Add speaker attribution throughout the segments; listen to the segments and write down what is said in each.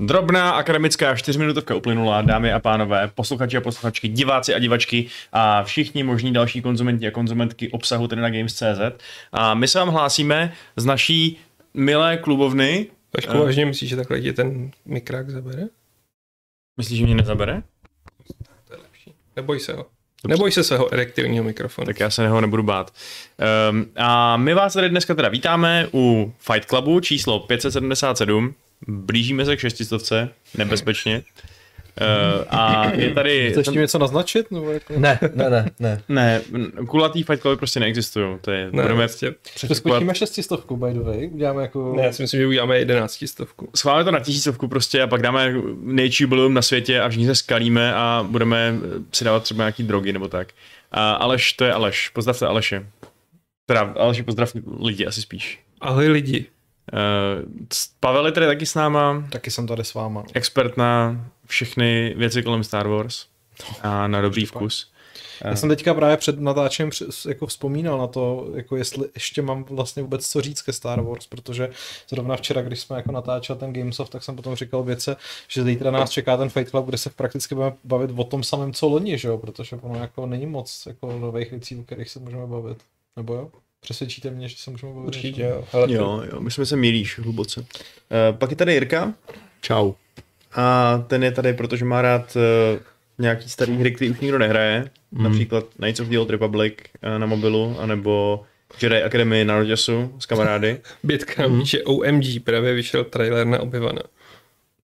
Speaker 1: Drobná akademická čtyřminutovka uplynula, dámy a pánové, posluchači a posluchačky, diváci a divačky a všichni možní další konzumenti a konzumentky obsahu tedy na Games.cz. A my se vám hlásíme z naší milé klubovny.
Speaker 2: Vašku, vážně myslíš, že takhle ti ten mikrák zabere?
Speaker 1: Myslíš, že mě nezabere?
Speaker 2: To je lepší. Neboj se ho. Neboj se svého erektilního mikrofonu.
Speaker 1: Tak já se ho nebudu bát. Um, a my vás tady dneska teda vítáme u Fight Clubu číslo 577. Blížíme se k šestistovce, nebezpečně. Uh, a je tady...
Speaker 3: Chceš tím něco naznačit? Nebo jako...
Speaker 4: Ne, ne, ne, ne.
Speaker 1: Ne, kulatý Fight Cluby prostě neexistují. To je,
Speaker 2: Ne,
Speaker 1: budeme
Speaker 2: prostě.
Speaker 3: Přeskočíme šestistovku, by the way. Uděláme jako...
Speaker 2: Ne, já si myslím, že uděláme jedenáctistovku.
Speaker 1: schválíme to na tisícovku prostě a pak dáme nejčí balloon na světě a všichni se skalíme a budeme si dávat třeba nějaký drogy nebo tak. A Aleš, to je Aleš. Pozdravte Aleše. Teda Aleši, pozdrav lidi asi spíš.
Speaker 2: Ahoj lidi.
Speaker 1: Uh, Pavel je tady taky s náma,
Speaker 3: Taky jsem tady s váma.
Speaker 1: expert na všechny věci kolem Star Wars a na dobrý vkus.
Speaker 3: Já jsem teďka právě před natáčením jako vzpomínal na to, jako jestli ještě mám vlastně vůbec co říct ke Star Wars, protože zrovna včera, když jsme jako natáčeli ten Gamesoft, tak jsem potom říkal věce, že zítra nás čeká ten Fight Club, kde se prakticky budeme bavit o tom samém, co loni, že jo? protože ono jako není moc jako nových věcí, o kterých se můžeme bavit. Nebo jo? Přesvědčíte mě, že se můžeme bavit?
Speaker 2: Určitě jo. Hele,
Speaker 1: Jo, jo, myslím, že se mílíš hluboce. Uh, pak je tady Jirka. Čau. A ten je tady, protože má rád uh, nějaký starý hry, který už nikdo nehraje. Mm. Například Knights of the Old Republic uh, na mobilu, anebo Jedi Academy na Roděsu s kamarády.
Speaker 2: Bětka nám píše OMG, právě vyšel trailer na Obyvana.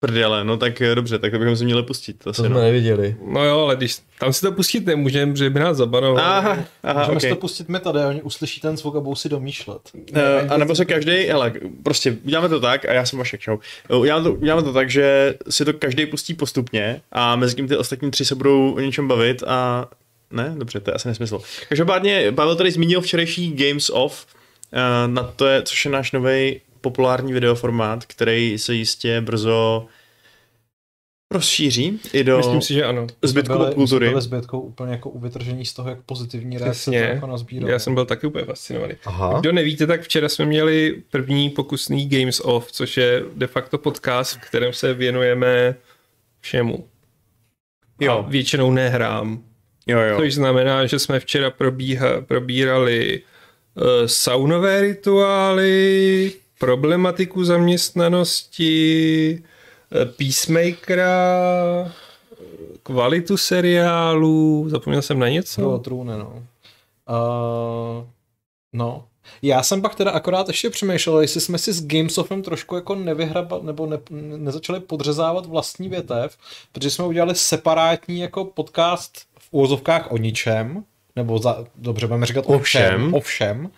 Speaker 1: Prdele, no tak eh, dobře, tak to bychom se měli pustit.
Speaker 4: To
Speaker 1: Asi,
Speaker 4: jsme
Speaker 1: no.
Speaker 4: neviděli.
Speaker 2: No jo, ale když tam si to pustit nemůžeme, protože by nás zabanovali.
Speaker 1: Aha, aha,
Speaker 3: Můžeme
Speaker 1: okay.
Speaker 3: si to pustit my tady, a oni uslyší ten zvuk a budou si domýšlet.
Speaker 1: Uh, a nebo se každý, hele, prostě uděláme to tak, a já jsem Vašek, čau. Uděláme to, uděláme to tak, že si to každý pustí postupně a mezi tím ty ostatní tři se budou o něčem bavit a ne, dobře, to je asi nesmysl. Každopádně Pavel tady zmínil včerejší Games Off, uh, na to je, což je náš nový populární videoformát, který se jistě brzo rozšíří i do
Speaker 2: Myslím si, že ano.
Speaker 1: zbytku
Speaker 3: Byli-
Speaker 1: popkultury.
Speaker 3: byli zbytkou úplně jako uvytržení z toho, jak pozitivní reakce to jako nazbíralo.
Speaker 2: Já jsem byl taky úplně fascinovaný.
Speaker 4: Aha.
Speaker 2: Kdo nevíte, tak včera jsme měli první pokusný Games Off, což je de facto podcast, v kterém se věnujeme všemu.
Speaker 1: Jo.
Speaker 2: A většinou nehrám.
Speaker 1: Jo, jo.
Speaker 2: Což znamená, že jsme včera probíha, probírali uh, saunové rituály, problematiku zaměstnanosti, uh, Peacemakera, kvalitu seriálu, zapomněl jsem na něco?
Speaker 3: Bylo trůny, no. Uh, no. Já jsem pak teda akorát ještě přemýšlel, jestli jsme si s Gamesofem trošku jako nevyhrabat, nebo ne, nezačali podřezávat vlastní větev, protože jsme udělali separátní jako podcast v úvozovkách o ničem, nebo za, dobře, budeme říkat o všem. o všem,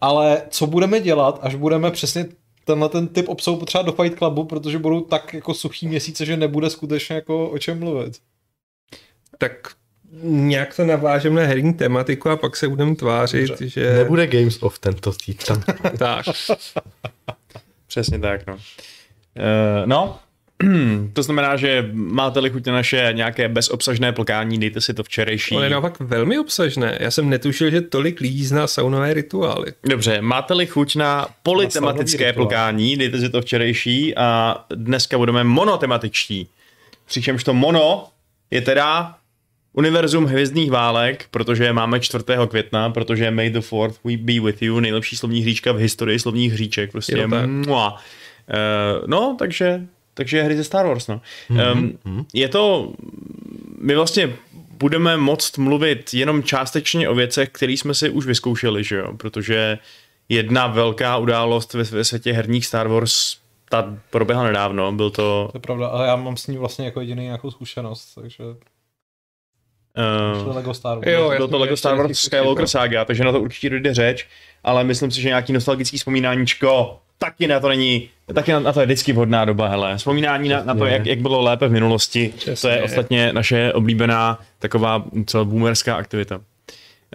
Speaker 3: ale co budeme dělat, až budeme přesně tenhle ten typ obsahu potřebovat do Fight Clubu, protože budou tak jako suchý měsíce, že nebude skutečně jako o čem mluvit.
Speaker 2: Tak nějak to navážeme na herní tematiku a pak se budeme tvářit,
Speaker 3: Dobře.
Speaker 2: že...
Speaker 4: Nebude Games of tento týden.
Speaker 2: Tak.
Speaker 1: Přesně tak, no. Uh, no, to znamená, že máte-li chuť na naše nějaké bezobsažné plkání, dejte si to včerejší.
Speaker 2: Je naopak velmi obsažné. Já jsem netušil, že tolik lidí zná saunové rituály.
Speaker 1: Dobře, máte-li chuť na polytematické
Speaker 3: Na
Speaker 1: plkání, dejte si to včerejší a dneska budeme monotematičtí. Přičemž to mono je teda univerzum hvězdných válek, protože máme 4. května, protože May the Fourth we be with you, nejlepší slovní hříčka v historii slovních hříček, prostě
Speaker 2: Je to tak.
Speaker 1: mua. Uh, no, takže, takže hry ze Star Wars, no. Um, je to, my vlastně budeme moct mluvit jenom částečně o věcech, které jsme si už vyzkoušeli, že jo, protože jedna velká událost ve, ve světě herních Star Wars, ta proběhla nedávno, byl to...
Speaker 3: To je pravda, ale já mám s ní vlastně jako jediný nějakou zkušenost, takže to
Speaker 1: Uh,
Speaker 3: Lego Star Wars.
Speaker 2: Jo,
Speaker 1: byl to Lego Star Wars Skywalker. Saga, takže na to určitě dojde řeč, ale myslím si, že nějaký nostalgický vzpomínáníčko taky na to není, taky na, na to je vždycky vhodná doba, hele. Vzpomínání na, na to, jak, jak bylo lépe v minulosti, to je ostatně naše oblíbená taková co boomerská aktivita.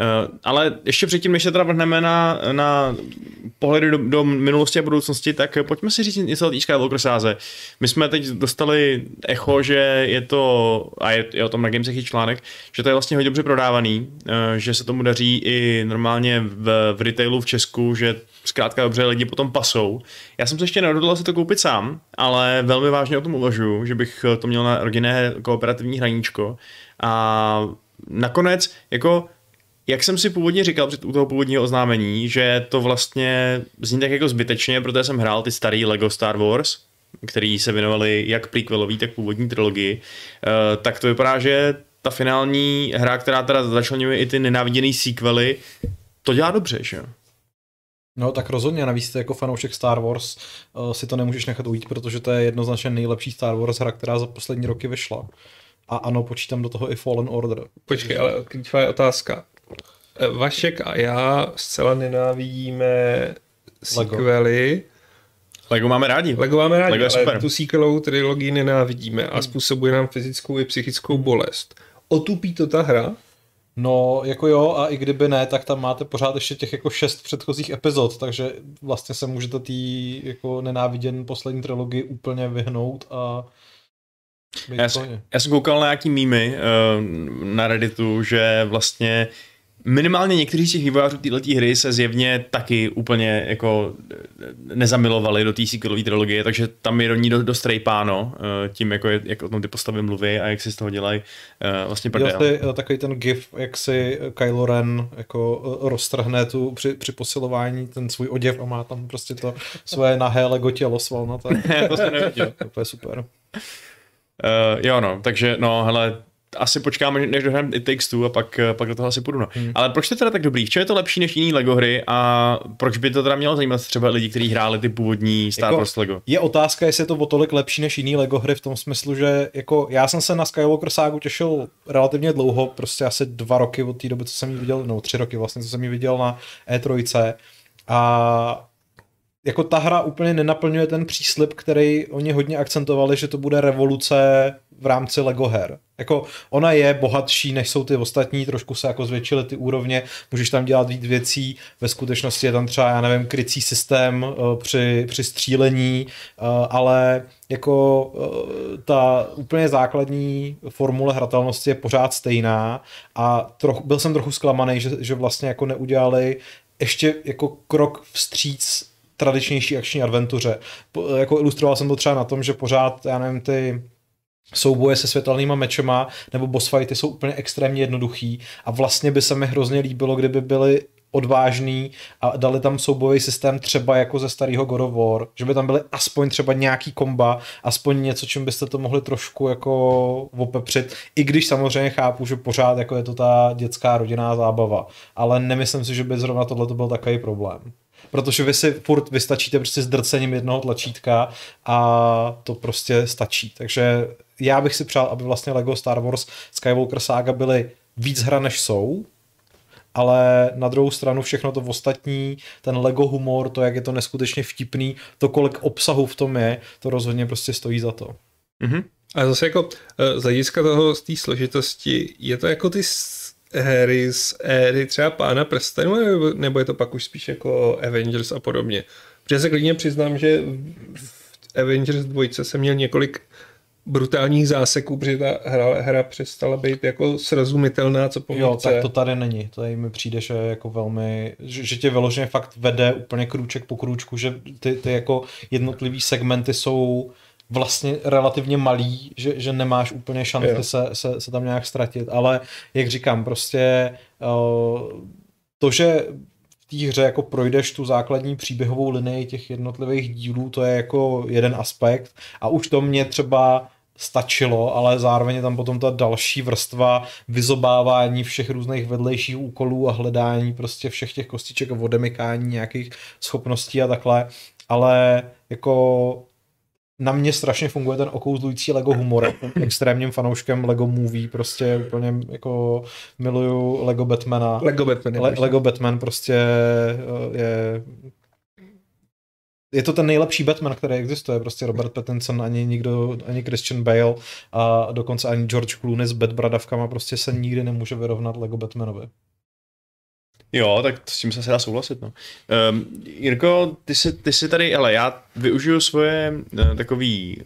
Speaker 1: Uh, ale ještě předtím, než se teda vrhneme na, na pohledy do, do minulosti a budoucnosti, tak pojďme si říct něco o té Skywalker sáze. My jsme teď dostali echo, že je to, a je, je o tom na Gamesech i článek, že to je vlastně hodně dobře prodávaný, eh, že se tomu daří i normálně v, v retailu v Česku, že zkrátka dobře lidi potom pasou. Já jsem se ještě neodhodlal si to koupit sám, ale velmi vážně o tom uvažuji, že bych to měl na rodinné kooperativní hraníčko. A nakonec, jako jak jsem si původně říkal u toho původního oznámení, že to vlastně zní tak jako zbytečně, protože jsem hrál ty starý Lego Star Wars, který se věnovali jak prequelový, tak původní trilogii, uh, tak to vypadá, že ta finální hra, která teda začlenuje i ty nenáviděný sequely, to dělá dobře, že jo?
Speaker 3: No tak rozhodně, navíc ty jako fanoušek Star Wars uh, si to nemůžeš nechat ujít, protože to je jednoznačně nejlepší Star Wars hra, která za poslední roky vyšla. A ano, počítám do toho i Fallen Order.
Speaker 2: Počkej, ale klíčová je otázka. Eh, Vašek a já zcela nenávidíme sequely.
Speaker 1: Lego máme rádi.
Speaker 2: Lego máme rádi,
Speaker 1: Lego je
Speaker 2: ale
Speaker 1: super.
Speaker 2: tu sequelovou trilogii nenávidíme a způsobuje nám fyzickou i psychickou bolest. Otupí to ta hra?
Speaker 3: No, jako jo, a i kdyby ne, tak tam máte pořád ještě těch jako šest předchozích epizod, takže vlastně se můžete tý jako nenáviděn poslední trilogii úplně vyhnout a
Speaker 1: Já, já jsem koukal na nějaký mýmy uh, na Redditu, že vlastně minimálně někteří z těch vývojářů této hry se zjevně taky úplně jako eh, nezamilovali do té sequelové trilogie, takže tam je do ní dost, rejpáno uh, tím, jako je, jak o tom ty postavy mluví a jak si z toho dělají uh, vlastně
Speaker 3: Jo,
Speaker 1: prdel.
Speaker 3: ty, eh, takový ten gif, jak si Kylo Ren jako eh, roztrhne tu při, při posilování ten svůj oděv a má tam prostě to své nahé Lego tělo svalnaté.
Speaker 1: to jsem neviděl.
Speaker 3: to je super.
Speaker 1: Uh, jo no, takže no hele, asi počkáme, než dohrám It Takes Two a pak, eh, pak do toho asi půjdu. No. Hmm. Ale proč to teda tak dobrý? V čem je to lepší než jiný Lego hry a proč by to teda mělo zajímat třeba lidi, kteří hráli ty původní Star
Speaker 3: Jako-
Speaker 1: Wars Lego?
Speaker 3: Je otázka, jestli je to o tolik lepší než jiný Lego hry v tom smyslu, že jako já jsem se na Skywalker ságu těšil relativně dlouho, prostě asi dva roky od té doby, co jsem ji viděl, no tři roky vlastně, co jsem ji viděl na E3 a jako ta hra úplně nenaplňuje ten příslip, který oni hodně akcentovali, že to bude revoluce v rámci Lego her. Jako ona je bohatší, než jsou ty ostatní, trošku se jako zvětšily ty úrovně, můžeš tam dělat víc věcí, ve skutečnosti je tam třeba, já nevím, krycí systém uh, při, při střílení, uh, ale jako uh, ta úplně základní formule hratelnosti je pořád stejná a troch, byl jsem trochu zklamaný, že, že vlastně jako neudělali ještě jako krok vstříc tradičnější akční adventuře. Po, jako ilustroval jsem to třeba na tom, že pořád, já nevím, ty souboje se světelnýma mečema nebo boss fighty jsou úplně extrémně jednoduchý a vlastně by se mi hrozně líbilo, kdyby byly odvážný a dali tam soubojový systém třeba jako ze starého God of War, že by tam byly aspoň třeba nějaký komba, aspoň něco, čím byste to mohli trošku jako opepřit, i když samozřejmě chápu, že pořád jako je to ta dětská rodinná zábava, ale nemyslím si, že by zrovna tohle to byl takový problém protože vy si furt vystačíte prostě s drcením jednoho tlačítka a to prostě stačí. Takže já bych si přál, aby vlastně Lego Star Wars Skywalker Saga byly víc hra než jsou, ale na druhou stranu všechno to ostatní, ten Lego humor, to, jak je to neskutečně vtipný, to, kolik obsahu v tom je, to rozhodně prostě stojí za to.
Speaker 1: Mhm.
Speaker 2: A zase jako eh, z hlediska toho, z té složitosti, je to jako ty hry z éry třeba Pána prstenů, nebo, nebo je to pak už spíš jako Avengers a podobně? Protože se klidně přiznám, že v Avengers 2 jsem měl několik brutálních záseků, protože ta hra, hra přestala být jako srozumitelná, co po
Speaker 3: Jo, tak to tady není. Tady mi přijde, že jako velmi, že, že tě vyloženě fakt vede úplně krůček po krůčku, že ty, ty jako jednotlivý segmenty jsou vlastně relativně malý, že, že nemáš úplně šanci
Speaker 2: Jo.
Speaker 3: se, se, se tam nějak ztratit, ale jak říkám, prostě uh, to, že v té hře jako projdeš tu základní příběhovou linii těch jednotlivých dílů, to je jako jeden aspekt. A už to mě třeba stačilo, ale zároveň je tam potom ta další vrstva vyzobávání všech různých vedlejších úkolů a hledání prostě všech těch kostiček a odemykání nějakých schopností a takhle, ale jako na mě strašně funguje ten okouzlující Lego humor. Extrémním fanouškem Lego Movie, prostě úplně jako miluju Lego Batmana.
Speaker 2: Lego Batman. je
Speaker 3: Le-. Lego Batman prostě eh, je je to ten nejlepší Batman, který existuje, prostě Robert Pattinson, ani nikdo, ani Christian Bale a dokonce ani George Clooney s Batbradavkama prostě se nikdy nemůže vyrovnat Lego Batmanovi.
Speaker 1: Jo, tak s tím se dá souhlasit. No. Um, Jirko, ty jsi, ty jsi tady, ale já využiju svoje uh, takové uh,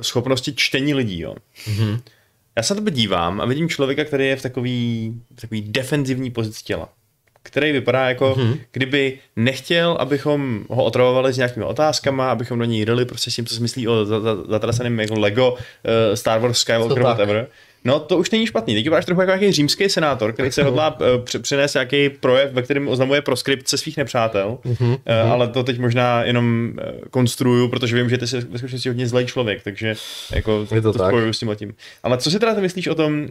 Speaker 1: schopnosti čtení lidí. Jo. Mm-hmm. Já se na tebe dívám a vidím člověka, který je v takový, v takový defenzivní pozici těla který vypadá jako, mm-hmm. kdyby nechtěl, abychom ho otravovali s nějakými otázkama, abychom do něj ryli prostě s tím, co si myslí o zatraceném jako Lego, uh, Star Wars, Skywalker, whatever. No to už není špatný. Teď vypadáš trochu jako nějaký římský senátor, který se hodlá uh, přinést nějaký projev, ve kterém oznamuje proskripce svých nepřátel, mm-hmm. uh, ale to teď možná jenom uh, konstruju, protože vím, že ty jsi ve skutečnosti hodně zlej člověk, takže jako
Speaker 4: je to, to
Speaker 1: spojuju s tím letím. Ale co si teda ty myslíš o tom,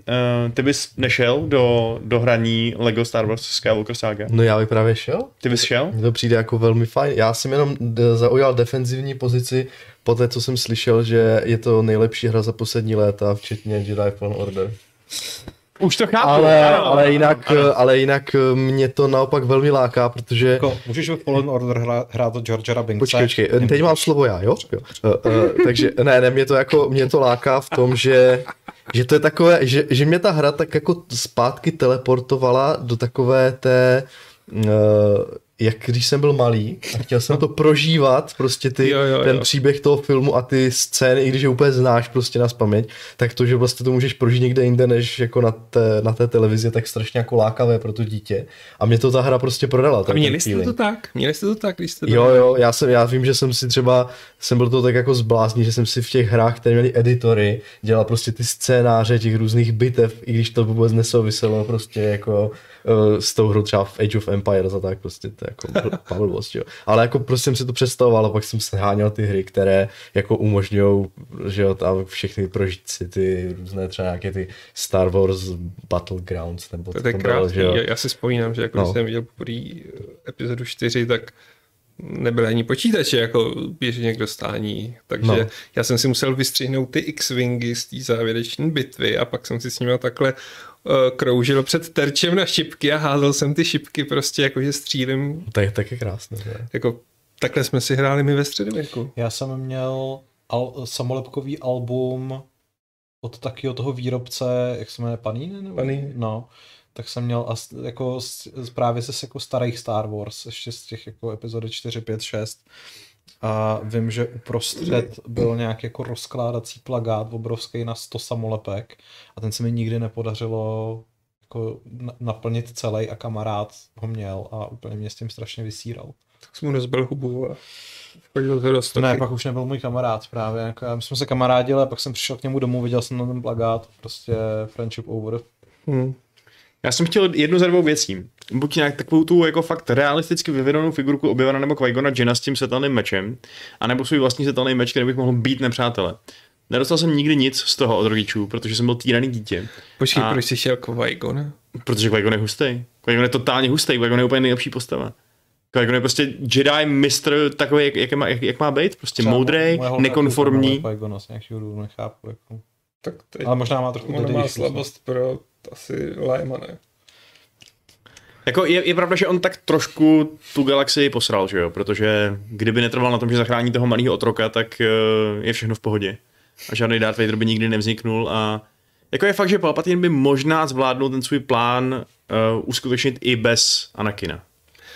Speaker 1: ty bys nešel do, do hraní Lego Star Wars Skywalker Saga?
Speaker 4: No já bych právě šel.
Speaker 1: Ty bys šel?
Speaker 4: Mně to přijde jako velmi fajn. Já jsem jenom zaujal defenzivní pozici, po té, co jsem slyšel, že je to nejlepší hra za poslední léta, včetně Jedi Fallen Order.
Speaker 1: Už to chápu.
Speaker 4: Ale, ano, ale, jinak, ano. ale jinak eh, mě to naopak velmi láká, protože...
Speaker 3: Jako, můžeš v Fallen Order hrát, hrát od George.
Speaker 4: Počkej, počkej, teď mám slovo já, jo? jo. Uh, uh, takže ne, ne, mě to jako, mě to láká v tom, že že to je takové, že, že mě ta hra tak jako zpátky teleportovala do takové té uh, jak když jsem byl malý a chtěl jsem to prožívat, prostě ty, jo, jo, ten jo. příběh toho filmu a ty scény, i když je úplně znáš prostě na paměť, tak to, že vlastně to můžeš prožít někde jinde, než jako na té, na té televizi, tak strašně jako lákavé pro to dítě. A mě to ta hra prostě prodala.
Speaker 2: A měli jste to tak? Měli jste to tak, když jste
Speaker 4: to Jo, jo, já, jsem, já vím, že jsem si třeba, jsem byl to tak jako zblázní, že jsem si v těch hrách, které měly editory, dělal prostě ty scénáře těch různých bitev, i když to vůbec nesouviselo prostě jako uh, s tou hrou třeba v Age of Empires a tak prostě to je jako pavlovost, jo. Ale jako prostě jsem si to představoval a pak jsem sháněl ty hry, které jako umožňují, že jo, tam všechny prožít si ty různé třeba nějaké ty Star Wars Battlegrounds nebo
Speaker 2: to je krásný, já, já si vzpomínám, že jako no. jsem viděl poprvé epizodu 4, tak nebyly ani počítače jako běžně k dostání, takže no. já jsem si musel vystřihnout ty X-Wingy z té závěrečné bitvy a pak jsem si s nimi takhle kroužil před terčem na šipky a házel jsem ty šipky prostě jakože střílím.
Speaker 4: To je taky krásné. Ne?
Speaker 2: Jako takhle jsme si hráli my ve středověku.
Speaker 3: Já jsem měl al- samolepkový album od takyho toho výrobce, jak se jmenuje, Panini? Nebo?
Speaker 2: Panini.
Speaker 3: No, tak jsem měl as, jako právě ze jako starých Star Wars, ještě z těch jako epizody 4, 5, 6. A vím, že uprostřed byl nějak jako rozkládací plagát obrovský na 100 samolepek a ten se mi nikdy nepodařilo jako naplnit celý a kamarád ho měl a úplně mě s tím strašně vysíral.
Speaker 2: Tak jsem mu rozbil hubu a chodil
Speaker 3: to dost Ne, pak už nebyl můj kamarád právě. Jako, my jsme se kamarádili a pak jsem přišel k němu domů, viděl jsem na ten plagát, prostě friendship over. Hmm.
Speaker 1: Já jsem chtěl jednu ze dvou věcí. Buď nějak takovou tu jako fakt realisticky vyvinutou figurku objevena nebo Qui-Gona Jina s tím setelným mečem, anebo svůj vlastní setelný meč, který bych mohl být nepřátele. Nedostal jsem nikdy nic z toho od rodičů, protože jsem byl týraný dítě.
Speaker 2: Počkej, a... proč jsi šel Qui-Gona?
Speaker 1: Protože Qui-Gon je hustý. Qui-Gon je totálně hustý, Qui-Gon je úplně nejlepší postava. Qui-Gon je prostě Jedi mistr takový, jak, jak, má, jak, jak má být, prostě moudrý, nekonformní.
Speaker 3: Qui-Gona z nějakého důvodu nechápu. Jako.
Speaker 2: Tak teď
Speaker 3: Ale možná má trochu
Speaker 2: má slabost pro asi Lajma, ne?
Speaker 1: Jako je, je, pravda, že on tak trošku tu galaxii posral, že jo? Protože kdyby netrval na tom, že zachrání toho malého otroka, tak uh, je všechno v pohodě. A žádný Darth Vader by nikdy nevzniknul a jako je fakt, že Palpatine by možná zvládnul ten svůj plán uh, uskutečnit i bez Anakina.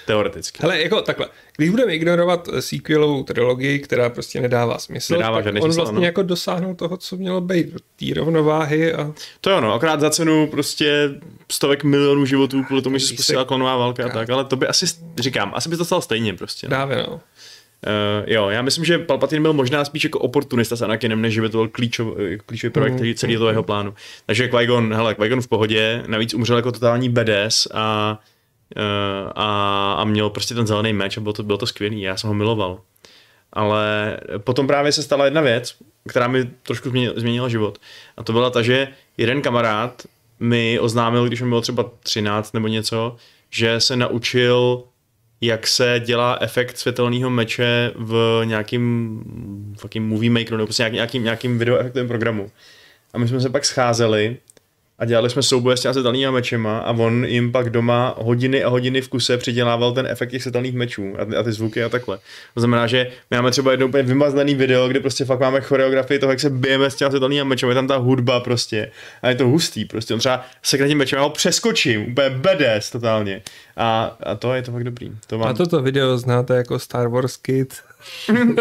Speaker 1: Teoreticky.
Speaker 2: Ale jako takhle, když budeme ignorovat sequelovou trilogii, která prostě nedává smysl, Nedává tak on smysl, vlastně jako dosáhnul toho, co mělo být, té rovnováhy a...
Speaker 1: To je ono, akorát za cenu prostě stovek milionů životů kvůli tomu, že se spustila klonová válka a tak, ale to by asi, říkám, asi by to stalo stejně prostě.
Speaker 2: No. Právě no.
Speaker 1: Uh, jo, já myslím, že Palpatine byl možná spíš jako oportunista s Anakinem, než by to byl klíčov, klíčový projekt mm, celý toho jeho plánu. Takže Qui-Gon, hele, Qui-Gon v pohodě, navíc umřel jako totální BDS a Eh, a, a měl prostě ten zelený meč a bylo to, bylo to skvělý, já jsem ho miloval. Ale potom právě se stala jedna věc, která mi trošku změnila život. A to byla ta, že jeden kamarád mi oznámil, když mi bylo třeba 13 nebo něco, že se naučil, jak se dělá efekt světelného meče v nějakým fucking movie makeru nebo prostě nějakým, nějakým videoefektovém programu. A my jsme se pak scházeli a dělali jsme souboje s těma světelnýma mečema a on jim pak doma hodiny a hodiny v kuse přidělával ten efekt těch světelných mečů a, ty- a ty zvuky a takhle. To znamená, že my máme třeba jedno úplně vymazlený video, kde prostě fakt máme choreografii toho, jak se bijeme s těma světelnýma mečema, je tam ta hudba prostě a je to hustý prostě. On třeba se tím mečem, já ho přeskočím, úplně bedes totálně. A, a to je to fakt dobrý. To mám,
Speaker 2: A toto video znáte jako Star Wars Kid.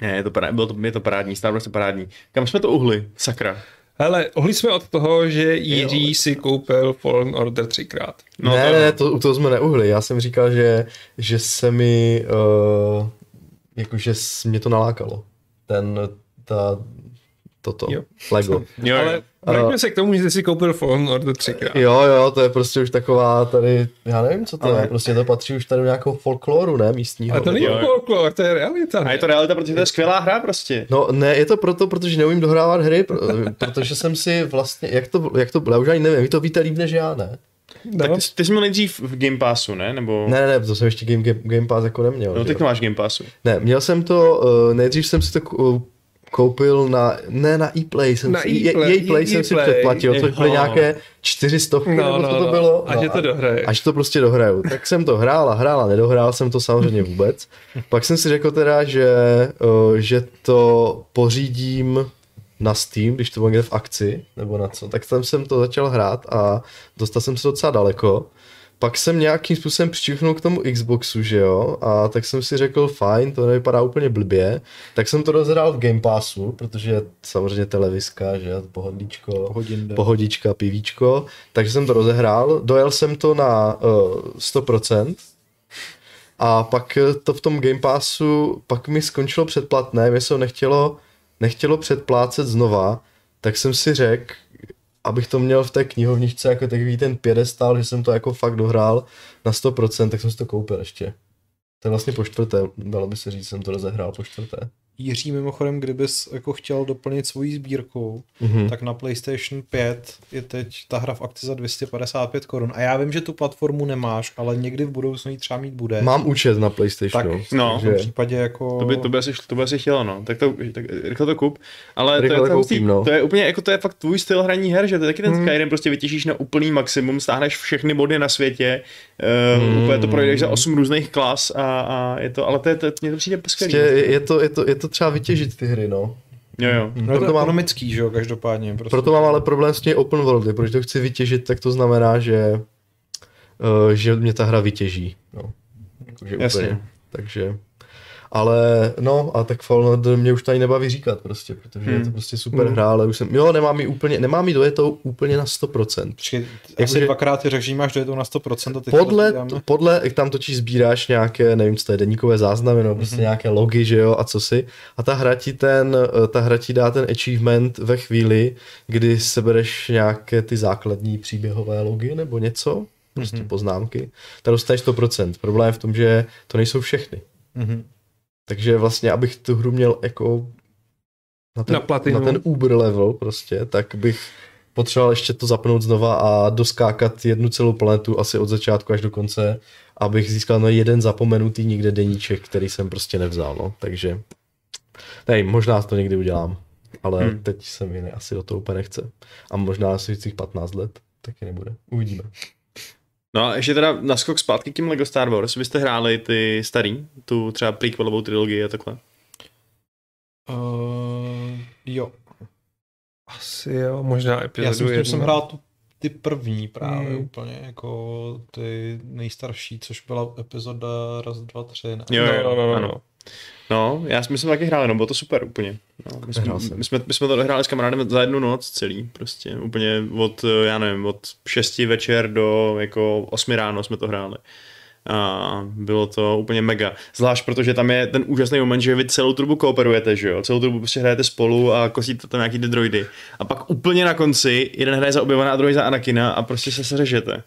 Speaker 1: Ne, je to, bylo to, je to parádní, Star Wars je parádní. Kam jsme to uhli? Sakra.
Speaker 2: Hele, ohli jsme od toho, že Jiří si koupil Fallen Order třikrát.
Speaker 1: No,
Speaker 4: ne,
Speaker 1: to-
Speaker 4: ne, to, u toho jsme neuhli. Já jsem říkal, že, že se mi, uh, jakože s- mě to nalákalo. Ten, ta, toto,
Speaker 2: Jo.
Speaker 4: Lego.
Speaker 1: Jo,
Speaker 2: Ale
Speaker 1: jo.
Speaker 2: vraťme se k tomu, že jsi si koupil Fallen Order třikrát.
Speaker 4: Jo, jo, to je prostě už taková tady, já nevím, co to
Speaker 1: Ale-
Speaker 4: je, prostě to patří už tady do nějakého folkloru, ne, místního.
Speaker 2: Ale to není folklor, to je realita.
Speaker 1: A
Speaker 2: Ne?
Speaker 1: je to realita, protože to je skvělá hra prostě.
Speaker 4: No ne, je to proto, protože neumím dohrávat hry, pro- protože jsem si vlastně, jak to, jak to bylo, já už ani nevím, vy to víte líp než já, ne?
Speaker 1: Tak
Speaker 2: No.
Speaker 1: ty, ty jsi měl nejdřív v Game Passu, ne? Nebo...
Speaker 4: Ne, ne, ne, to jsem ještě Game, Game, Game Pass jako neměl.
Speaker 1: No, teď to máš Game Passu.
Speaker 4: Ne, měl jsem to, uh, nejdřív jsem si to kou- koupil na, ne na e-play, jsem
Speaker 2: Na
Speaker 4: si,
Speaker 2: ePlay,
Speaker 4: e- e-play jsem si předplatil, což byly nějaké čtyři stovky,
Speaker 2: No,
Speaker 4: nebo
Speaker 2: no,
Speaker 4: co to
Speaker 2: no.
Speaker 4: bylo.
Speaker 2: A
Speaker 4: no,
Speaker 2: že to dohraješ.
Speaker 4: Až to prostě dohraju. Tak jsem to hrál a hrál a nedohrál jsem to samozřejmě vůbec. Pak jsem si řekl teda, že, že to pořídím na Steam, když to bylo někde v akci, nebo na co, tak tam jsem to začal hrát a dostal jsem se docela daleko. Pak jsem nějakým způsobem přičichnul k tomu Xboxu, že jo, a tak jsem si řekl, fajn, to nevypadá úplně blbě, tak jsem to rozhrál v Game Passu, protože je samozřejmě televiska, že jo, pohodlíčko,
Speaker 3: Hodin jde.
Speaker 4: pohodička, pivíčko, takže jsem to rozehrál, dojel jsem to na uh, 100%, a pak eh, to v tom Game Passu, pak mi skončilo předplatné, mě se ho nechtělo, nechtělo předplácet znova, tak jsem si řekl, abych to měl v té knihovničce jako takový ten pědestal, že jsem to jako fakt dohrál na 100%, tak jsem si to koupil ještě. To je vlastně po čtvrté, dalo by se říct, jsem to rozehrál po čtvrté.
Speaker 3: Jiří, mimochodem, kdybys jako chtěl doplnit svoji sbírku,
Speaker 4: Mhm.
Speaker 3: tak na PlayStation 5 je teď ta hra v akci za 255 korun. A já vím, že tu platformu nemáš, ale někdy v budoucnu ji třeba mít bude.
Speaker 4: Mám účet na PlayStationu.
Speaker 3: tak
Speaker 1: No,
Speaker 3: v tom
Speaker 4: takže
Speaker 3: případě jako...
Speaker 1: To by, to by, asi, to by asi chtělo, no. Tak to, tak rychle to kup. Ale
Speaker 4: Rychle
Speaker 1: to, je,
Speaker 4: to
Speaker 1: to,
Speaker 4: koupím, no.
Speaker 1: to je úplně, jako to je fakt tvůj styl hraní her, že to je taky ten
Speaker 4: Hmm.
Speaker 1: Skyrim, prostě vytěžíš na úplný maximum, stáhneš všechny body na světě, uh,
Speaker 4: Hmm.
Speaker 1: úplně to projdeš za osm různých klas a, a je to, ale to je, to, mně to přijde skvělý.
Speaker 4: Prostě je, je, to, je, to, je to třeba vytěžit ty hry, no.
Speaker 1: Jo, jo.
Speaker 3: No je to
Speaker 4: proto mám-
Speaker 3: ekonomický, že jo, každopádně. Prostě.
Speaker 4: Proto mám ale problém s těmi open worldy, protože to chci vytěžit, tak to znamená, že, uh, že mě ta hra vytěží. No. Jakože
Speaker 1: Jasně.
Speaker 4: Úplně. Takže, ale no, a tak Fallen Order mě už ani nebaví říkat prostě, protože
Speaker 1: Hmm.
Speaker 4: je to prostě super hra, ale už jsem, jo, nemám mi úplně, nemám mi dojetou úplně na 100%.
Speaker 3: Počkej, jak
Speaker 4: se-
Speaker 3: dvakrát ty řekl, že máš dojetou na 100% a teď
Speaker 4: Podle,
Speaker 3: to
Speaker 4: podle, jak tam totiž sbíráš nějaké, nevím, co to je, deníkové záznamy, nebo prostě nějaké logy, že jo, a co si. A ta hra ti ten, eh, ta hra ti dá ten achievement ve chvíli, kdy sebereš nějaké ty základní příběhové logy nebo něco, prostě poznámky, tak dostaneš 100%. Problém je v tom, že to nejsou všechny.
Speaker 3: Mhm.
Speaker 4: Takže vlastně, abych tu hru měl jako na ten,
Speaker 2: Na platinu.
Speaker 4: na ten Uber level prostě, tak bych potřeboval ještě to zapnout znova a doskákat jednu celou planetu asi od začátku až do konce, abych získal no jeden zapomenutý někde deníček, který jsem prostě nevzal, no. Takže, nevím, možná to někdy udělám, ale
Speaker 1: Hmm.
Speaker 4: teď se mi asi do toho úplně nechce. A možná asi těch 15 let taky nebude. Uvidíme.
Speaker 1: No a ještě teda naskok zpátky k tím Lego Star Wars, vy jste hráli ty starý, tu třeba prequelovou trilogii a takhle.
Speaker 3: Uh, jo.
Speaker 2: Asi jo, možná
Speaker 3: Já
Speaker 2: epizodu
Speaker 3: si myslím, jsem hrál tu, ty první právě
Speaker 2: Hmm.
Speaker 3: úplně, jako ty nejstarší, což byla epizoda raz, dva, tři. Ne?
Speaker 1: Jo,
Speaker 2: No,
Speaker 1: jo,
Speaker 2: no, no, no,
Speaker 1: ano.
Speaker 2: no.
Speaker 1: No, já si myslím taky hrál, no, bylo to super úplně. No, my, jsme, my, jsme, my jsme to hráli s kamarádem za jednu noc celý, prostě úplně od, eh, já nevím, od 6 večer do jako 8 ráno jsme to hráli. A bylo to úplně mega. Zvlášť protože tam je ten úžasný moment, že vy celou trubu kooperujete, že jo? Celou trubu prostě hrajete spolu a kosíte tam nějaký ty droidy. A pak úplně na konci jeden hraje za Obi-Wana a druhý za Anakina a prostě se seřežete.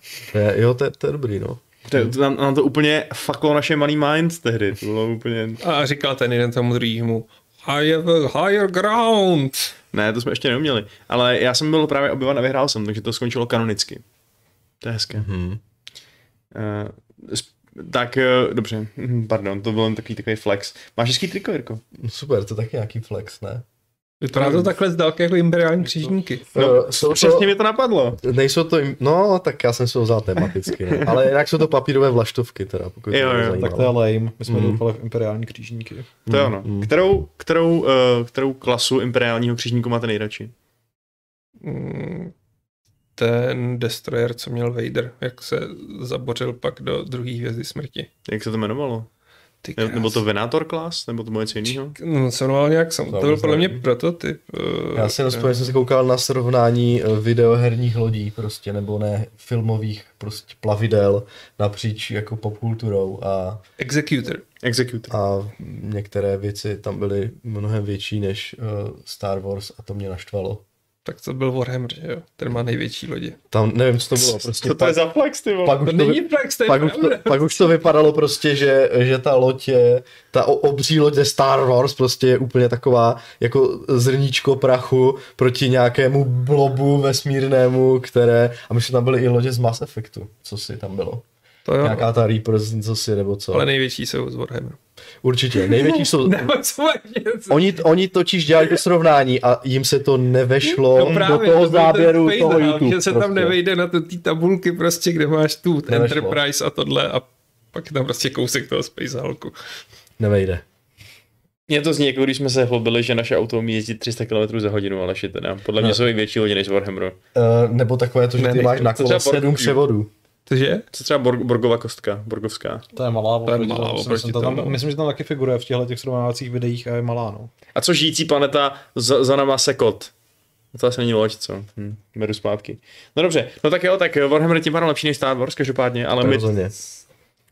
Speaker 4: Jo, to je, to je dobrý, no.
Speaker 1: To, to, nám, nám to úplně faklo naše malý minds tehdy. To bylo úplně...
Speaker 2: A říkal ten jeden tomu druhému, I have a higher ground.
Speaker 1: Ne, to jsme ještě neuměli. Ale já jsem byl právě obyvan a vyhrál jsem, takže to skončilo kanonicky. To je hezké.
Speaker 4: Hmm.
Speaker 1: Uh, tak, uh, dobře, Mhm, pardon, to byl jen takový takový flex. Máš hezký triko, Jirko?
Speaker 4: Super, to taky nějaký flex, ne?
Speaker 2: Vypadá to takhle z dálky jako imperiální křížníky.
Speaker 1: No,
Speaker 4: Eh, jsou
Speaker 1: Přesně
Speaker 4: to,
Speaker 1: mi to napadlo.
Speaker 4: nejsou to, no, tak já jsem si ho vzal tematicky, no. ale jinak jsou to papírové vlaštovky, teda, pokud
Speaker 1: Jo,
Speaker 4: to
Speaker 1: jo.
Speaker 3: Tak to je lame. My jsme
Speaker 4: Mm.
Speaker 3: doufali v imperiální křížníky.
Speaker 1: To je ono. Kterou, kterou, uh, kterou klasu imperiálního křížníku máte nejradši?
Speaker 2: Mm, Ten destroyer, co měl Vader, jak se zabořil pak do druhé hvězdy smrti.
Speaker 1: Jak se to jmenovalo?
Speaker 2: Ty
Speaker 1: Ne- Nebo to
Speaker 2: krás.
Speaker 1: Venator class? Nebo to bylo něco jiného?
Speaker 2: No, se jmenoval nějak sam. To byl podle mě prototyp. eh,
Speaker 4: Já si vzpomněl, jsem si koukal na srovnání eh, videoherních lodí prostě, nebo ne filmových prostě plavidel napříč jako popkulturou a,
Speaker 2: Executor.
Speaker 1: Executor.
Speaker 4: a některé věci tam byly mnohem větší než uh, Star Wars a to mě naštvalo.
Speaker 2: Tak to byl Warhammer, že jo? Ten má největší lodi.
Speaker 4: Tam nevím, co to bylo, prostě
Speaker 1: Co to je
Speaker 4: pak,
Speaker 1: za flex, ty vole?
Speaker 4: pak, už
Speaker 2: To
Speaker 4: to,
Speaker 2: není
Speaker 4: vy-
Speaker 2: Flex, to je
Speaker 4: pak, už to, pak už to vypadalo prostě, že, že ta loď je, ta obří loď ze Star Wars prostě je úplně taková jako zrníčko prachu proti nějakému blobu vesmírnému, které, a myslím, tam byly i lodě z Mass Effectu, co si tam bylo.
Speaker 2: To jo,
Speaker 4: Nějaká ta Reapers, co si, nebo co.
Speaker 2: ale největší jsou z Warhammeru.
Speaker 4: Určitě, největší jsou...
Speaker 2: Nebo co máš něco?
Speaker 4: Oni, oni totiž dělali to srovnání a jim se to nevešlo
Speaker 2: No právě,
Speaker 4: do toho
Speaker 2: to
Speaker 4: záběru
Speaker 2: Space
Speaker 4: toho YouTube.
Speaker 2: že se tam
Speaker 4: prostě.
Speaker 2: nevejde na ty tabulky prostě, kde máš tu
Speaker 4: Nevešlo.
Speaker 2: Enterprise a tohle a pak je tam prostě kousek toho Space Hulku.
Speaker 4: Nevejde.
Speaker 1: Mně to zní, jako když jsme se chlubili, že naše auto umí jezdit 300 km za hodinu, ale shit, teda. Podle mě
Speaker 4: Ne.
Speaker 1: jsou i větší hodiny než Warhammeru.
Speaker 4: Uh, nebo takové to, že
Speaker 2: Ne,
Speaker 4: ty
Speaker 2: ne,
Speaker 4: máš na
Speaker 1: to
Speaker 4: kole
Speaker 1: třeba
Speaker 4: sedm
Speaker 1: Borg-
Speaker 4: převodů.
Speaker 2: Cože?
Speaker 1: Co třeba Borg, Borgova kostka, Borgovská.
Speaker 3: To je malá.
Speaker 2: To je
Speaker 3: oproti
Speaker 2: malá
Speaker 3: tomu,
Speaker 2: oproti
Speaker 3: myslím, to tam,
Speaker 2: tomu.
Speaker 3: myslím, že tam taky figuruje v těchto těch srovnávacích videích a je malá. No.
Speaker 1: A co žijící planeta za, za náma Sekot? To asi není loď, co? Hm, beru zpátky. No dobře, no tak jo, tak Warhammer je tím pádem lepší než Star Wars, každopádně, ale my,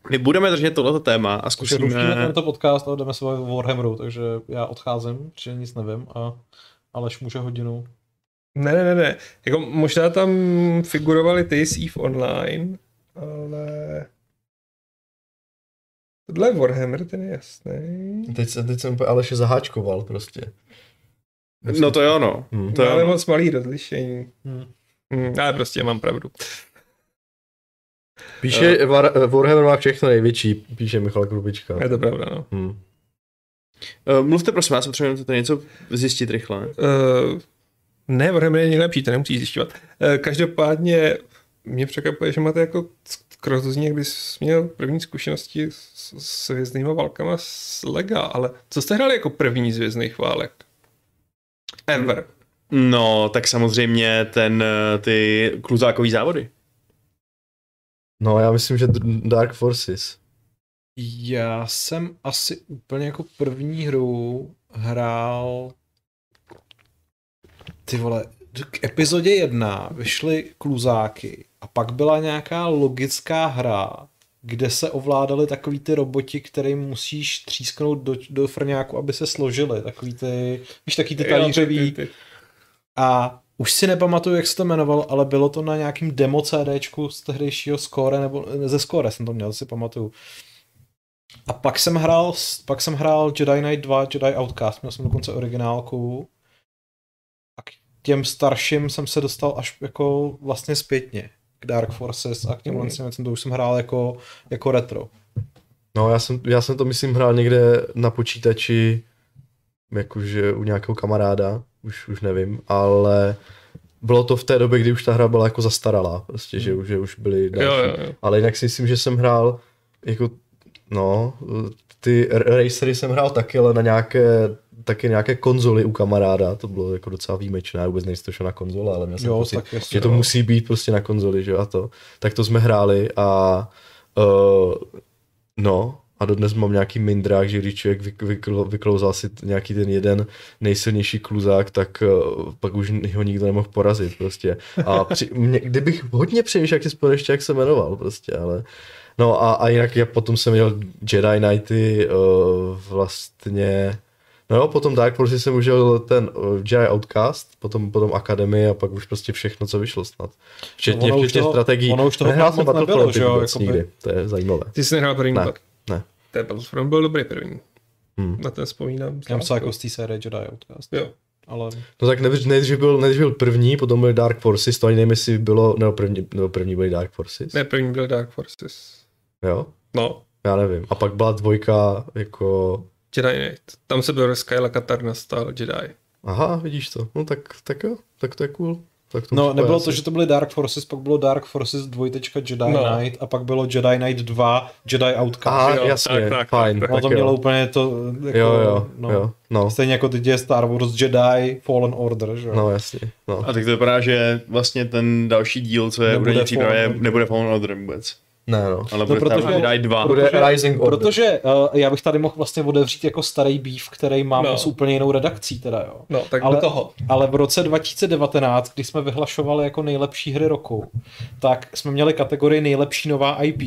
Speaker 1: my budeme držet tohleto téma a zkusíme...
Speaker 3: tento podcast a jdeme se o Warhammeru, takže já odcházím, protože nic nevím a Aleš může hodinu.
Speaker 2: Ne, ne, ne, ne. Jako možná tam figurovali ty z EVE Online, ale... Tohle je Warhammer, ten je jasný.
Speaker 4: Teď, se- teď jsem úplně Aleše zaháčkoval prostě.
Speaker 1: No to jo, no.
Speaker 4: Hmm.
Speaker 1: To jo,
Speaker 2: ale
Speaker 1: no.
Speaker 2: moc malý rozlišení.
Speaker 3: Hmm.
Speaker 2: Hmm, ale prostě mám pravdu.
Speaker 4: Píše, War, Warhammer má všechno největší, píše Michal Krupička.
Speaker 2: Je to pravda, no.
Speaker 4: Hmm.
Speaker 1: Uh, mluvte prosím vás, potřebujeme to něco zjistit rychle.
Speaker 2: Uh, ne, Warhammer je nejlepší, to nemusíš zjišťovat. Uh, každopádně mě překvapuje, že máte jako krozuzní, jak bys měl první zkušenosti s, s válkama s Lega, ale co jste hráli jako první z hvězdných válek? Ever.
Speaker 1: No, tak samozřejmě ten, eh, ty kluzákový závody.
Speaker 4: No já myslím, že Dark Forces.
Speaker 3: Já jsem asi úplně jako první hru hrál ty vole, k epizodě jedna vyšly kluzáky a pak byla nějaká logická hra, kde se ovládaly takový ty roboti, kterým musíš třísknout do, do frňáku, aby se složily. Takový ty, víš, taky ty talířový. A už si nepamatuju, jak se to jmenovalo, ale bylo to na nějakým demo CDčku z tehdejšího Score, nebo ze Score jsem to měl, si pamatuju. A pak jsem hrál, pak jsem hrál Jedi Knight 2, Jedi Outcast, měl jsem dokonce originálku. A k těm starším jsem se dostal až jako vlastně zpětně k Dark Forces a k těm mm. věcem, to už jsem hrál jako, jako retro.
Speaker 4: No já jsem, já jsem to myslím hrál někde na počítači, jakože u nějakého kamaráda, už, už nevím, ale bylo to v té době, kdy už ta hra byla jako zastaralá, prostě, že, už- že už byly další.
Speaker 2: Jo, jo, jo.
Speaker 4: Ale jinak si myslím, že jsem hrál jako, no, ty racery jsem hrál taky, ale na nějaké, taky nějaké konzoly u kamaráda, to bylo jako docela výjimečné, vůbec nejsem to šel na konzole, ale měl jsem
Speaker 3: Jo,
Speaker 4: pocit,
Speaker 3: jasně,
Speaker 4: že to
Speaker 3: jo.
Speaker 4: musí být prostě na konzoli, že jo, a to. Tak to jsme hráli a uh, no, a dodnes mám nějaký mindrák, že když člověk vyk- vykl, vyklouzal si nějaký ten jeden nejsilnější kluzák, tak uh, pak už ho nikdo nemohl porazit prostě. A při, mě, kdybych hodně přemýšlel, jak si vzpomenu ještě, jak se jmenoval prostě, ale no a, a jinak já potom jsem měl Jedi Knighty uh, vlastně No jo, potom Dark Forces jsem užil ten uh, Jedi Outcast, potom, potom Academy a pak už prostě všechno, co vyšlo snad. Včetně,
Speaker 3: už
Speaker 4: včetně
Speaker 3: toho-
Speaker 4: strategií.
Speaker 3: ono už toho
Speaker 4: Nehrál jsem
Speaker 3: nebylo,
Speaker 4: Battlefront
Speaker 3: že jo,
Speaker 4: vůbec
Speaker 3: jakoby.
Speaker 4: nikdy, to je zajímavé.
Speaker 2: Ty jsi nehrál první
Speaker 4: Ne,
Speaker 2: pak.
Speaker 4: ne.
Speaker 2: Ten Battlefront byl dobrý první.
Speaker 4: Hmm.
Speaker 2: Na ten vzpomínám.
Speaker 3: Já jsem jako z té série Jedi Outcast.
Speaker 2: Jo.
Speaker 3: Ale
Speaker 4: No tak nejdřív, nejdřív, byl, nejdřív byl první, potom byl Dark Forces, to ani nevím, jestli bylo, nebo první, nebo první byly Dark Forces.
Speaker 2: Ne, první byl Dark Forces.
Speaker 4: Jo?
Speaker 2: No,
Speaker 4: Já nevím. A pak byla dvojka jako...
Speaker 2: Jedi Knight. Tam se byl Skyla Katarna stal Jedi.
Speaker 4: Aha, vidíš to. No tak, tak jo, tak to je cool. Tak to
Speaker 3: No, nebylo
Speaker 4: asi-
Speaker 3: to, že to byly Dark Forces, pak bylo Dark Forces 2. Jedi
Speaker 2: No.
Speaker 3: Knight a pak bylo Jedi Knight 2 Jedi Outcast.
Speaker 4: Aha,
Speaker 2: Jo,
Speaker 4: jasně,
Speaker 2: tak, tak,
Speaker 4: fajn.
Speaker 2: tak,
Speaker 3: No
Speaker 4: tak
Speaker 3: to
Speaker 4: jo.
Speaker 3: mělo úplně to, jako,
Speaker 4: Jo, jo,
Speaker 3: no.
Speaker 4: jo, no,
Speaker 3: Stejně jako teď je Star Wars Jedi Fallen Order, že jo?
Speaker 4: no jasně, no.
Speaker 1: A tak to vypadá, že vlastně ten další díl, co je
Speaker 3: Nebude
Speaker 1: bude přípravě, nebude Fallen Order vůbec.
Speaker 4: Ne, no.
Speaker 1: Ale bude
Speaker 3: protože-
Speaker 1: tam Jedi 2.
Speaker 4: Bude Rising Order.
Speaker 3: Protože uh, já bych tady mohl vlastně otevřít jako starý beef, který mám
Speaker 2: No.
Speaker 3: no. s úplně jinou redakcí teda, jo.
Speaker 2: No, tak
Speaker 3: ale,
Speaker 2: do toho.
Speaker 3: ale v roce 2019, kdy jsme vyhlašovali jako nejlepší hry roku, tak jsme měli kategorii nejlepší nová IP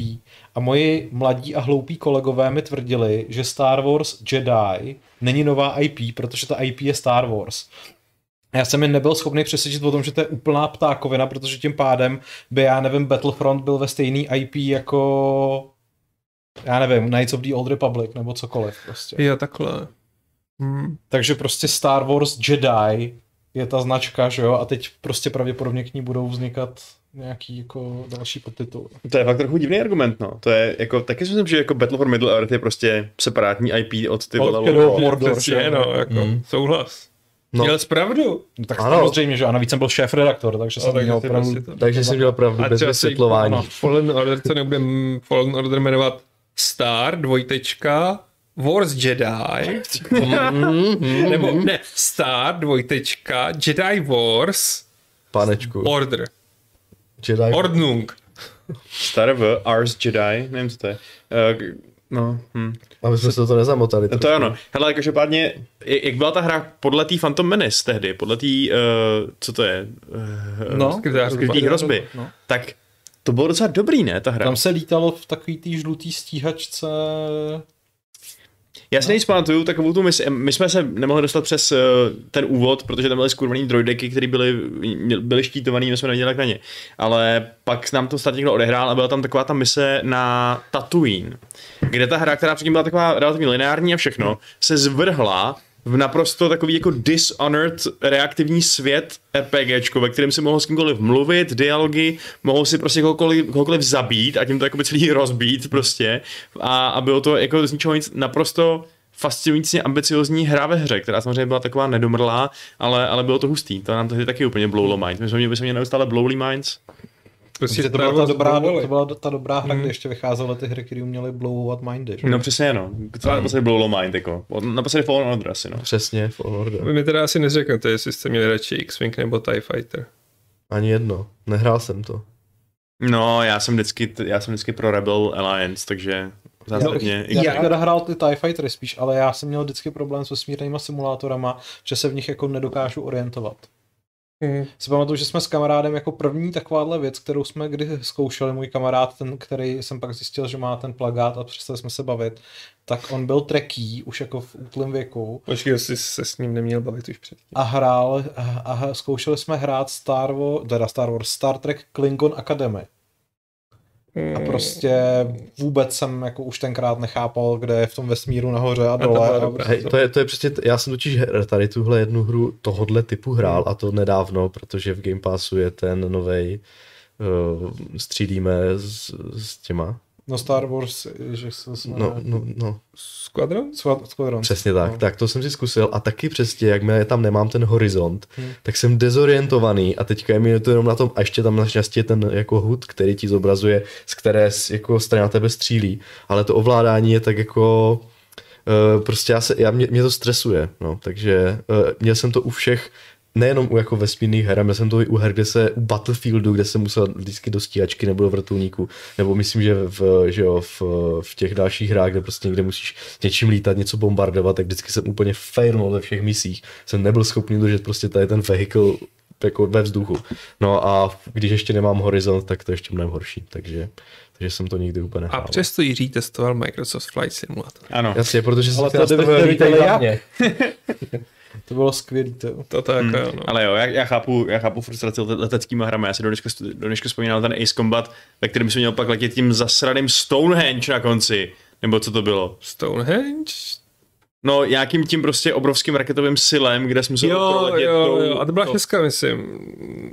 Speaker 3: a moji mladí a hloupí kolegové mi tvrdili, že Star Wars Jedi není nová IP, protože ta IP je Star Wars. Já jsem je nebyl schopný přesvědčit o tom, že to je úplná ptákovina, protože tím pádem by, já nevím, Battlefront byl ve stejný IP jako já nevím, Knights of the Old Republic nebo cokoliv prostě.
Speaker 2: Jo, takhle. Hmm.
Speaker 3: Takže prostě Star Wars Jedi je ta značka, že jo, a teď prostě pravděpodobně k ní budou vznikat nějaký jako další podtitul.
Speaker 1: To je fakt trochu divný argument, no. To je jako, taky si myslím, že jako Battle for Middle Earth je prostě separátní IP od ty
Speaker 3: Od
Speaker 1: vole.
Speaker 3: Mordor,
Speaker 2: Přesně,
Speaker 3: že jo.
Speaker 2: no, jako,
Speaker 4: Mm.
Speaker 2: souhlas.
Speaker 4: No.
Speaker 2: Měl jsi pravdu.
Speaker 3: No, tak
Speaker 4: Ano.
Speaker 3: samozřejmě, že a navíc jsem byl šéf-redaktor, takže
Speaker 2: No,
Speaker 3: jsem
Speaker 2: takže
Speaker 3: měl opravdu...
Speaker 2: prostě to-
Speaker 4: Takže jsem měl pravdu,
Speaker 2: A
Speaker 4: bez vysvětlování.
Speaker 2: ano, Fallen Order se nebude Fallen Order jmenovat Star, dvojtečka, Wars Jedi, nebo ne, Star, dvojtečka, Jedi Wars,
Speaker 4: Panečku.
Speaker 2: Order,
Speaker 4: Jedi.
Speaker 2: Ordnung.
Speaker 1: Star v Ars Jedi, nevím, co to je. Uh, no, hm.
Speaker 4: Aby jsme se to nezamotali.
Speaker 1: No to je ono. Hele, každopádně, jak jak byla ta hra podle té Phantom Menace tehdy, podle té, uh, co to je? Uh,
Speaker 3: No,
Speaker 2: skrytá
Speaker 1: skrytý hrozby.
Speaker 3: No.
Speaker 1: Tak to bylo docela dobrý, ne, ta hra?
Speaker 3: Tam se lítalo v takový tý žlutý stíhačce...
Speaker 1: Já si nejvíc pamatuju takovou tu misi, my jsme se nemohli dostat přes uh, ten úvod, protože tam byly skurvený droideky, které byly, byly štítovaný, my jsme nevěděli jak na ně. Ale pak nám to snad někdo odehrál a byla tam taková ta mise na Tatooine, kde ta hra, která předtím byla taková relativně lineární a všechno, se zvrhla v naprosto takový jako dishonored reaktivní svět RPGčko, ve kterém si mohl s kýmkoliv mluvit, dialogy, mohl si prostě kohokoliv, kohokoliv zabít a tím to jako celý rozbít prostě a, a bylo to jako z ničeho nic naprosto fascinující ambiciozní hra ve hře, která samozřejmě byla taková nedomrlá, ale, ale bylo to hustý. To nám tehdy taky úplně blowlo mind. My jsme my jsme měli neustále blowly minds.
Speaker 2: Prostě
Speaker 3: to byla ta dobrá, to byla ta dobrá hra, kde ještě vycházely ty hry, které uměly blowovat mindy. Že?
Speaker 1: No přesně no. Co naposledy blowlo mind, jako. Naposledy Fallen Order asi, no.
Speaker 4: Přesně, Fallen Order.
Speaker 2: Vy mi teda asi neřeknete, jestli jste měli radši X-Wing nebo TIE Fighter.
Speaker 4: Ani jedno. Nehrál jsem to.
Speaker 1: No, já jsem vždycky, já jsem vždycky pro Rebel Alliance, takže zásadně.
Speaker 3: Já
Speaker 2: Já-
Speaker 3: teda hrál ty TIE Fightery spíš, ale já jsem měl vždycky problém s vesmírnýma simulátorama, že se v nich jako nedokážu orientovat.
Speaker 2: Hmm.
Speaker 3: Si pamatuju, že jsme s kamarádem jako první takováhle věc, kterou jsme kdy zkoušeli, můj kamarád, ten, který jsem pak zjistil, že má ten plagát a přestali jsme se bavit, tak on byl treký už jako v útlém věku
Speaker 2: Počkej, jestli se s ním neměl bavit už předtím.
Speaker 3: a hrál a, a zkoušeli jsme hrát Star Wars, teda Star Wars, Star Trek Klingon Academy.
Speaker 2: Hmm.
Speaker 3: A prostě vůbec jsem jako už tenkrát nechápal, kde je v tom vesmíru nahoře a
Speaker 2: to
Speaker 3: dole. A
Speaker 2: dobré.
Speaker 3: prostě
Speaker 4: Hej, to je, to je přesně, t- já jsem totiž tady tuhle jednu hru tohodle typu hrál a to nedávno, protože v Game Passu je ten novej uh, střílíme s, s těma.
Speaker 3: No Star Wars, že se.
Speaker 4: No, no, no,
Speaker 2: Squadron?
Speaker 3: Squad- Squadrons.
Speaker 4: přesně tak.
Speaker 3: No.
Speaker 4: Tak to jsem si zkusil a taky přesně, jakmile tam nemám ten horizont,
Speaker 3: Hmm.
Speaker 4: tak jsem dezorientovaný a teďka je mi to jenom na tom, a ještě tam naštěstí je ten jako hud, který ti zobrazuje, z které jako strana tebe střílí, ale to ovládání je tak jako Uh, prostě já se, já, mě, mě to stresuje, no, takže uh, měl jsem to u všech, nejenom u jako vesmírných her, měl jsem to i u her, kde se, u Battlefieldu, kde jsem musel vždycky do stíhačky nebo do vrtulníku, nebo myslím, že v, že jo, v, v těch dalších hrách, kde prostě někde musíš něčím lítat, něco bombardovat, tak vždycky jsem úplně failnul ve všech misích. Jsem nebyl schopný držet prostě tady ten vehicle jako ve vzduchu. No a když ještě nemám horizont, tak to je ještě mnohem horší, takže, takže jsem to nikdy úplně
Speaker 2: A
Speaker 4: nehrál.
Speaker 2: přesto Jiří testoval Microsoft Flight Simulator.
Speaker 1: Ano.
Speaker 4: Jasně, protože jsem si
Speaker 3: to
Speaker 4: nastavil
Speaker 3: kdybyste To bylo skvělý, to.
Speaker 2: To tak,
Speaker 1: Hmm.
Speaker 2: jo, no.
Speaker 1: Ale jo, já, já, chápu, já chápu frustraci let- leteckýma hrami. Já si do dneška, do dneška vzpomínal ten Ace Combat, ve kterém jsem měl pak letět tím zasraným Stonehenge na konci. Nebo co to bylo?
Speaker 2: Stonehenge?
Speaker 1: No, nějakým tím prostě obrovským raketovým silem, kde jsme se
Speaker 2: Jo, jo, jo, a to byla šestka, myslím.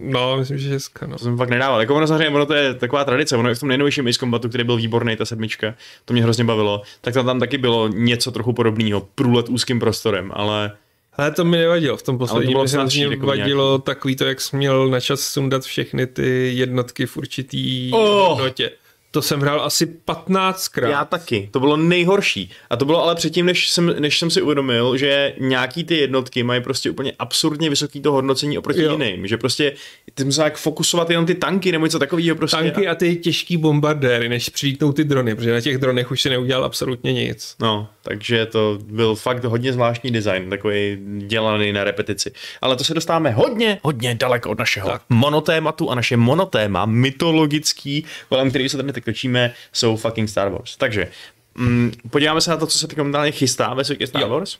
Speaker 2: No, myslím, že šestka, no.
Speaker 1: To jsem fakt nedával. Jako ono samozřejmě, ono to je taková tradice, ono i v tom nejnovějším Ace Combatu, který byl výborný, ta sedmička, to mě hrozně bavilo, tak tam, tam taky bylo něco trochu podobného, průlet úzkým prostorem, ale
Speaker 2: Ale to mi nevadilo, v tom posledním
Speaker 1: bylo
Speaker 2: mi vadilo takový to, jak jsi měl na čas sundat všechny ty jednotky v určitý
Speaker 1: Oh.
Speaker 2: hodnotě. To jsem hrál asi 15krát.
Speaker 1: Já taky, to bylo nejhorší. A to bylo ale předtím, než jsem, než jsem si uvědomil, že nějaký ty jednotky mají prostě úplně absurdně vysoký to hodnocení oproti
Speaker 2: Jo.
Speaker 1: jiným. Že prostě ty musel jak fokusovat jenom ty tanky nebo něco takového prostě.
Speaker 2: Tanky a ty těžký bombardéry, než přilítnou ty drony, protože na těch dronech už si neudělal absolutně nic.
Speaker 1: No, takže to byl fakt hodně zvláštní design, takový dělaný na repetici. Ale to se dostáváme hodně, hodně daleko od našeho tak. monotématu a naše monotéma, mytologický, kolem který se tady točíme, jsou fucking Star Wars. Takže mm, podíváme se na to, co se teď momentálně chystá ve světě Star
Speaker 2: Jo.
Speaker 1: Wars.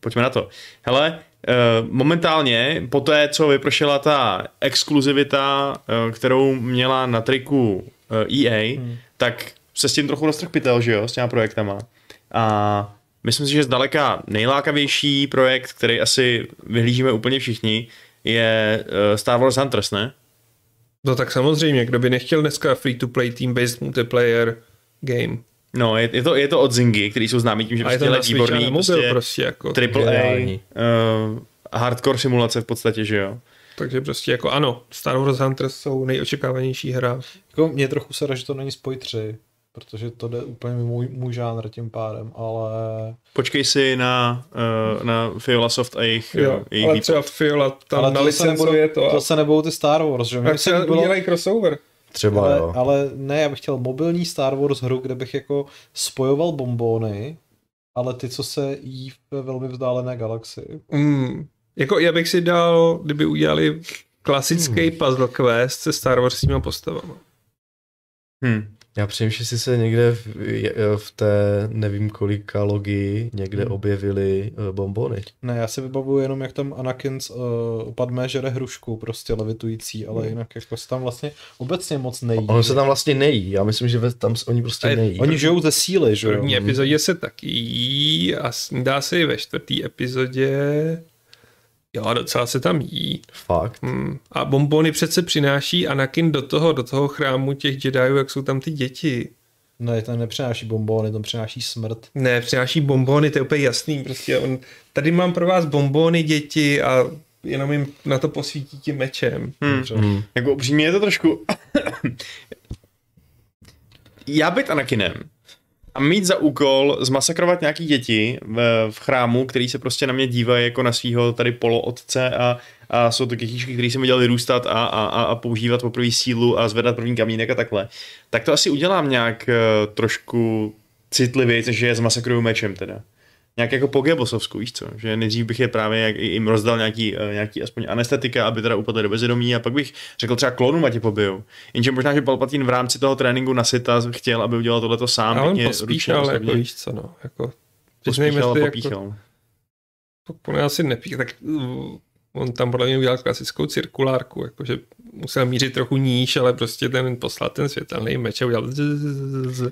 Speaker 1: Pojďme na to. Hele, uh, momentálně, po té, co vypršela ta exkluzivita, uh, kterou měla na triku EA, hmm. tak se s tím trochu roztrh pytel, že jo, s těma projektama. A myslím si, že zdaleka nejlákavější projekt, který asi vyhlížíme úplně všichni, je Star Wars Hunters, ne?
Speaker 2: No tak samozřejmě, kdo by nechtěl dneska free-to-play team-based multiplayer game.
Speaker 1: No, je, je, to, je to od Zingy, který jsou známí tím, že
Speaker 2: A je
Speaker 1: prostě
Speaker 2: a
Speaker 1: výborný prostě,
Speaker 2: prostě jako.
Speaker 1: triple A, uh, hardcore simulace v podstatě, že jo?
Speaker 2: Takže prostě jako ano, Star Wars Hunters jsou nejočekávanější hra.
Speaker 3: Jako mě trochu se že to není spoj 3, protože to jde úplně mimo můj, můj žánr tím pádem, ale
Speaker 1: Počkej si na, uh, na Fiola Soft a jejich,
Speaker 2: Jo,
Speaker 1: uh, jejich
Speaker 2: ale
Speaker 1: výpad.
Speaker 2: třeba Fiola tam
Speaker 3: ale to zase, nebudou,
Speaker 2: nalicencuje to.
Speaker 3: to
Speaker 2: a
Speaker 3: zase nebudou ty Star Wars, že?
Speaker 2: Tak
Speaker 3: se
Speaker 2: se
Speaker 3: líbilo-
Speaker 2: udělají crossover.
Speaker 4: Třeba
Speaker 3: ale,
Speaker 4: jo.
Speaker 3: ale ne, já bych chtěl mobilní Star Wars hru, kde bych jako spojoval bombóny, ale ty, co se jí ve velmi vzdálené galaxii.
Speaker 2: Mm. Jako já bych si dal, kdyby udělali klasický
Speaker 1: Hmm.
Speaker 2: puzzle quest se Star Wars s těma postavama.
Speaker 1: Hm.
Speaker 4: Já přemýšlím, jestli se někde v, v té nevím kolika logii někde
Speaker 3: Hmm.
Speaker 4: objevily eh, bombony.
Speaker 3: Ne, já si vybavuju jenom, jak tam Anakin uh, Padmé žere hrušku, prostě levitující, ale jinak jako se tam vlastně obecně moc nejí.
Speaker 4: Ono se tam vlastně nejí, já myslím, že ve- tam oni prostě
Speaker 2: je-
Speaker 4: nejí.
Speaker 3: Oni žijou ze síly,
Speaker 2: V
Speaker 3: že jo?
Speaker 2: první epizodě se taky jí a snídá se i ve čtvrtý epizodě. Jo, docela se tam jí.
Speaker 4: Fakt.
Speaker 2: Hmm. A bombony přece přináší Anakin do toho, do toho chrámu těch Jediů, jak jsou tam ty děti.
Speaker 3: Ne, ten nepřináší bombóny, ten přináší smrt.
Speaker 2: Ne, přináší bombony, to je úplně jasný. Prostě on, tady mám pro vás bombony, děti a jenom jim na to posvítí tím mečem.
Speaker 1: Hm.
Speaker 4: Hmm.
Speaker 1: Jako upřímně je to trošku... Já být Anakinem a mít za úkol zmasakrovat nějaký děti v, v chrámu, který se prostě na mě dívají jako na svého tady polootce a, a jsou to kytičky, který jsem viděl vyrůstat a, a, a, a používat poprvé sílu a zvedat první kamínek a takhle, tak to asi udělám nějak uh, trošku citlivě, že je zmasakruju mečem teda. Nějak jako po Gebosovsku, víš co? Že nejdřív bych je právě jak, jim rozdal nějaký, eh, nějaký aspoň anestetika, aby teda upadly do bezvědomí a pak bych řekl třeba klonům, ať tě pobijou. Jenže možná, že Palpatine v rámci toho tréninku na Sita chtěl, aby udělal tohleto sám.
Speaker 2: A on pospíšel,
Speaker 1: ručně,
Speaker 2: jako víš co, no. Jako,
Speaker 1: Pospíchal
Speaker 2: přiznejme
Speaker 1: a
Speaker 2: jako,
Speaker 1: popíchal.
Speaker 2: on asi nepí, tak uh, on tam podle mě udělal klasickou cirkulárku, jakože musel mířit trochu níž, ale prostě ten poslat ten světelný meč a udělal.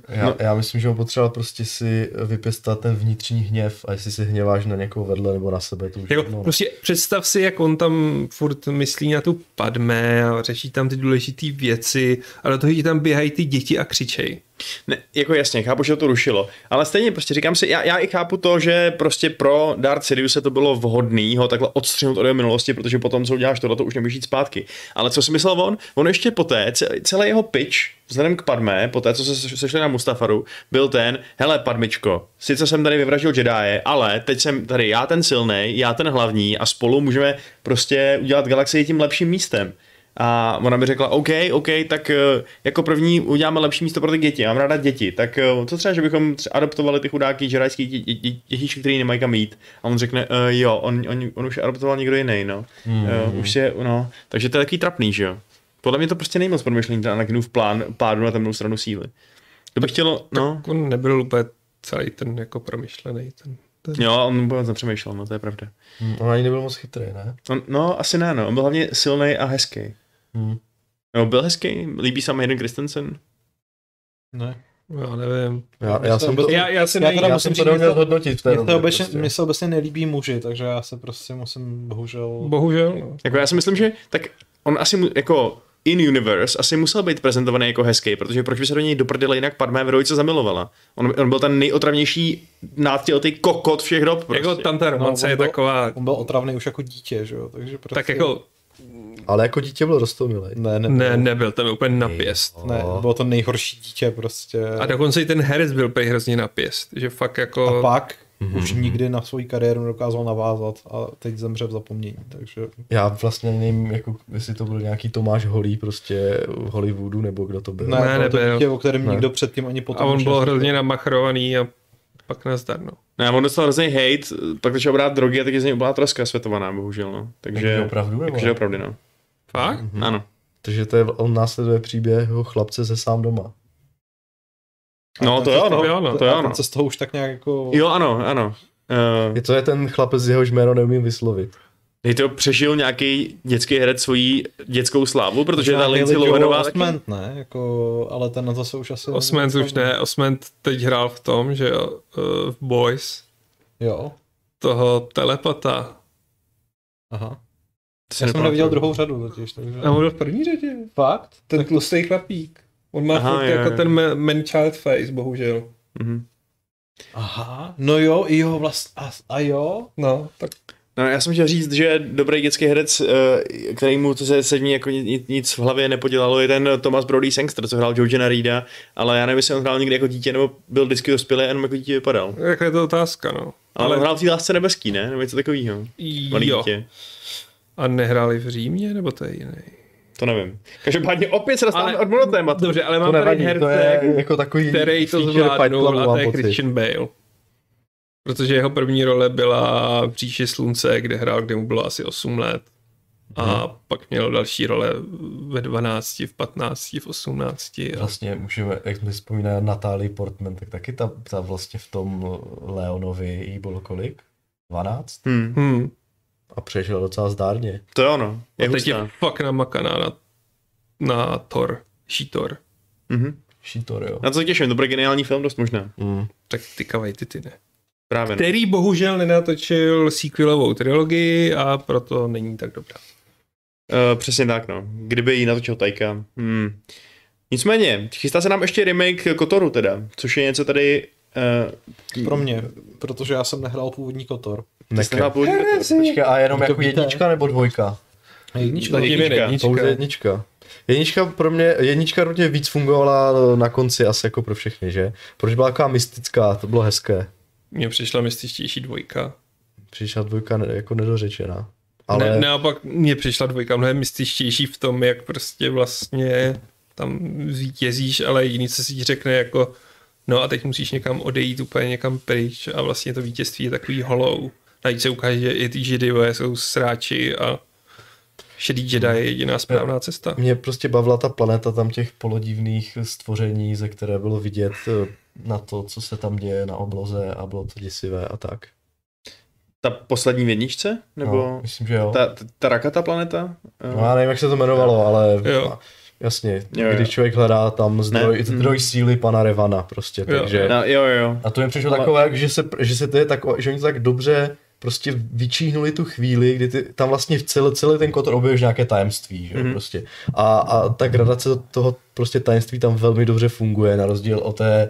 Speaker 4: Já, já myslím, že on potřeboval prostě si vypěstat ten vnitřní hněv a jestli si hněváš na někoho vedle nebo na sebe, to už
Speaker 2: Jako,
Speaker 4: no.
Speaker 2: prostě představ si, jak on tam furt myslí na tu Padmé a řeší tam ty důležité věci a do toho ti tam běhají ty děti a křičej.
Speaker 1: Ne, jako jasně, chápu, že to rušilo. Ale stejně prostě říkám si, já, já i chápu to, že prostě pro Darth Sidious to bylo vhodný ho takhle odstřihnout od jeho minulosti, protože potom, co uděláš tohle, to už nemůžeš jít zpátky. Ale co si myslel on? On ještě poté, ce- celý jeho pitch, vzhledem k Padmé, poté, co se sešli na Mustafaru, byl ten, hele Padmičko, sice jsem tady vyvraždil Jedi, ale teď jsem tady já ten silný, já ten hlavní a spolu můžeme prostě udělat galaxii tím lepším místem. A ona mi řekla, OK, OK, tak eh, jako první uděláme lepší místo pro ty děti, já mám ráda děti, tak eh, co třeba, že bychom třeba adoptovali ty chudáky žerajský dě, dě, dě, dětičky, který nemají kam jít. A on řekne, uh, jo, on, on, on, už adoptoval někdo jiný, no. Mm. Uh, už je, no, takže to je takový trapný, že jo. Podle mě to prostě není moc promyšlení, ten Anakinův plán pádu na temnou stranu síly. To bych chtělo, no,
Speaker 2: On nebyl úplně celý ten jako promyšlený. Ten, ten.
Speaker 1: jo, on vůbec nepřemýšlel, no, to je pravda.
Speaker 4: Hmm, on ani nebyl moc chytrý, ne?
Speaker 1: On, no, asi ne, no, on byl hlavně silný a hezký.
Speaker 4: Hmm.
Speaker 1: No, byl hezký, líbí se mi Hayden Christensen.
Speaker 3: Ne.
Speaker 2: Já nevím.
Speaker 4: Já, já, jsem to,
Speaker 2: Já, já si
Speaker 3: Já teda
Speaker 4: já
Speaker 3: musím
Speaker 4: jsem to
Speaker 3: to-
Speaker 4: hodnotit v té
Speaker 3: Mně se, obecně,
Speaker 4: prostě.
Speaker 3: se obecně nelíbí muži, takže já se prostě musím bohužel...
Speaker 2: Bohužel, no.
Speaker 1: Jako já si myslím, že tak on asi mu, jako in-universe asi musel být prezentovaný jako hezký, protože proč by se do něj doprdila jinak Padmé v Rojice zamilovala. On, on byl ten nejotravnější nátělotý kokot všech dob. Prostě.
Speaker 2: Jako tam ta romance
Speaker 3: on
Speaker 2: je
Speaker 3: byl-
Speaker 2: taková,
Speaker 3: On byl otravný už jako dítě, že jo, takže prostě...
Speaker 2: tak jako,
Speaker 4: Ale jako dítě byl rostomilej.
Speaker 3: Ne, ne,
Speaker 2: ne, nebyl tam úplně napěst.
Speaker 3: ne, bylo to nejhorší dítě prostě.
Speaker 2: A dokonce i ten herec byl prej hrozně napěst, že fakt jako...
Speaker 3: A pak mm-hmm. už nikdy na svou kariéru nedokázal navázat a teď zemře v zapomnění, takže
Speaker 4: Já vlastně nevím, jako, jestli to byl nějaký Tomáš Holý prostě v Hollywoodu, nebo kdo to byl.
Speaker 3: ne,
Speaker 2: Ne,
Speaker 3: bylo to
Speaker 2: nebyl.
Speaker 3: dítě, o kterém
Speaker 4: Ne.
Speaker 3: nikdo předtím ani potom
Speaker 2: A on byl hrozně namachrovaný a pak nazdar, no.
Speaker 1: Ne, on dostal hrozný hate, pak začal brát drogy a teď je z něj úplná troska světovaná, bohužel. No. Takže,
Speaker 4: Takže opravdu, nebo?
Speaker 1: takže opravdu, no.
Speaker 2: Fakt?
Speaker 1: Mm-hmm. Ano.
Speaker 4: Takže to je, on následuje příběh jeho chlapce ze sám doma.
Speaker 1: No, to jo, no.
Speaker 2: jo, no,
Speaker 1: To jo,
Speaker 3: a
Speaker 1: no.
Speaker 3: ten se z toho už tak nějak jako...
Speaker 1: Jo, ano, ano. Uh,
Speaker 4: Je to je ten chlapec, jehož jméno neumím vyslovit.
Speaker 1: Dej to přežil nějaký dětský herec svojí dětskou slávu, protože ta Lindsay Lohanová taky...
Speaker 3: Osment, ne, jako, ale ten na to se už asi...
Speaker 2: Osment už ne, Osment teď hrál v tom, že jo, uh, v Boys,
Speaker 3: Jo,
Speaker 2: toho telepata.
Speaker 3: aha.
Speaker 1: To
Speaker 3: Já jsem neviděl druhou řadu totiž, takže...
Speaker 2: A on byl v první řadě.
Speaker 3: Fakt?
Speaker 2: Ten tlustý chlapík. On má
Speaker 1: Aha,
Speaker 2: fakt
Speaker 1: jo,
Speaker 2: jako
Speaker 1: jo.
Speaker 2: ten ma- man-child face, bohužel.
Speaker 1: Mhm.
Speaker 3: Aha, no jo, jo, vlast, a, a jo?
Speaker 2: No, tak
Speaker 1: No, já jsem chtěl říct, že dobrý dětský herec, eh, který mu to se sedmí jako nic, nic v hlavě nepodělalo, je ten Thomas Brody Sangster, co hrál Georgina Reeda, ale já nevím, jestli on hrál někdy jako dítě, nebo byl vždycky dospělý a jenom jako dítě vypadal.
Speaker 2: jak je to otázka, no.
Speaker 1: Ale, ale on hrál v té lásce nebeský, ne? Nebo něco takového. Malý
Speaker 2: jo.
Speaker 1: dítě.
Speaker 2: A nehráli v Římě, nebo to je jiný?
Speaker 1: To nevím. Každopádně opět se dostáváme od monotématu.
Speaker 2: Dobře, ale
Speaker 4: To
Speaker 2: mám tady
Speaker 4: nevadí,
Speaker 2: herce,
Speaker 4: to je jako takový
Speaker 2: který to zvládnul a to je. Christian Bale. Protože jeho první role byla v Říši slunce, kde hrál, kde mu bylo asi 8 let. A pak měl další role ve 12, v 15, v 18. A
Speaker 4: Vlastně můžeme, jak jsme vzpomínali Natálii Portman, tak taky ta, ta vlastně v tom Leonovi jí bylo kolik? 12?
Speaker 1: Hmm.
Speaker 2: Hmm.
Speaker 4: A přežil docela zdárně.
Speaker 1: To je ono. Je
Speaker 2: A teď
Speaker 1: hustá.
Speaker 2: je fakt namakaná na, na Thor, She-Thor.
Speaker 1: Mhm.
Speaker 4: Šitor, jo.
Speaker 1: Na to se těším, to bude geniální film, dost možná.
Speaker 4: Mm.
Speaker 2: Tak ty kavaj, ty ty ne.
Speaker 1: Právě. no.
Speaker 2: Který bohužel nenatočil sequelovou trilogii a proto není tak dobrá.
Speaker 1: Uh, přesně tak, no. Kdyby ji natočil Tajka. Hmm. Nicméně, chystá se nám ještě remake Kotoru teda, což je něco tady... Uh,
Speaker 3: Pro mě, protože já jsem nehrál původní Kotor.
Speaker 1: ty jsi nehrál původní Kotor.
Speaker 4: Počkej, a jenom jako
Speaker 3: víte.
Speaker 4: jednička nebo dvojka?
Speaker 3: Jednička.
Speaker 2: Zatím je
Speaker 1: jednička.
Speaker 2: jednička.
Speaker 4: Pouze jednička. Jednička pro mě, jednička pro mě víc fungovala na konci asi jako pro všechny, že? Proč byla taková mystická, to bylo hezké.
Speaker 2: Mně přišla mystičtější dvojka.
Speaker 4: Přišla dvojka jako nedořečená.
Speaker 2: Ale... Ne, naopak mně přišla dvojka mnohem mystičtější v tom, jak prostě vlastně tam zvítězíš, ale jediný, co si ti řekne jako no a teď musíš někam odejít úplně někam pryč a vlastně to vítězství je takový hollow. Navíc se ukáže, že i ty židiové jsou sráči a šedý Jedi je jediná správná cesta.
Speaker 4: mě prostě bavila ta planeta tam těch polodivných stvoření, ze které bylo vidět eh, na to, co se tam děje na obloze a bylo to děsivé a tak.
Speaker 1: Ta poslední v jedničce? Nebo
Speaker 4: No, myslím, že jo.
Speaker 1: ta, ta, ta rakata planeta?
Speaker 4: No, já nevím, jak se to jmenovalo, ale
Speaker 2: Jo.
Speaker 4: jasně,
Speaker 1: Jo, jo.
Speaker 4: když člověk hledá tam zdroj,
Speaker 1: Ne.
Speaker 4: zdroj síly pana Revana prostě,
Speaker 2: Jo.
Speaker 4: takže...
Speaker 1: No, jo, jo.
Speaker 4: A to mi přišlo
Speaker 1: Ale-
Speaker 4: takové, že se, že se to je tak, že oni to tak dobře prostě vyčíhnuli tu chvíli, kdy ty, tam vlastně v celý, celý ten kotor objevíš nějaké tajemství, že mm-hmm.
Speaker 1: Mhm.
Speaker 4: prostě. A, a ta gradace toho prostě tajemství tam velmi dobře funguje, na rozdíl od té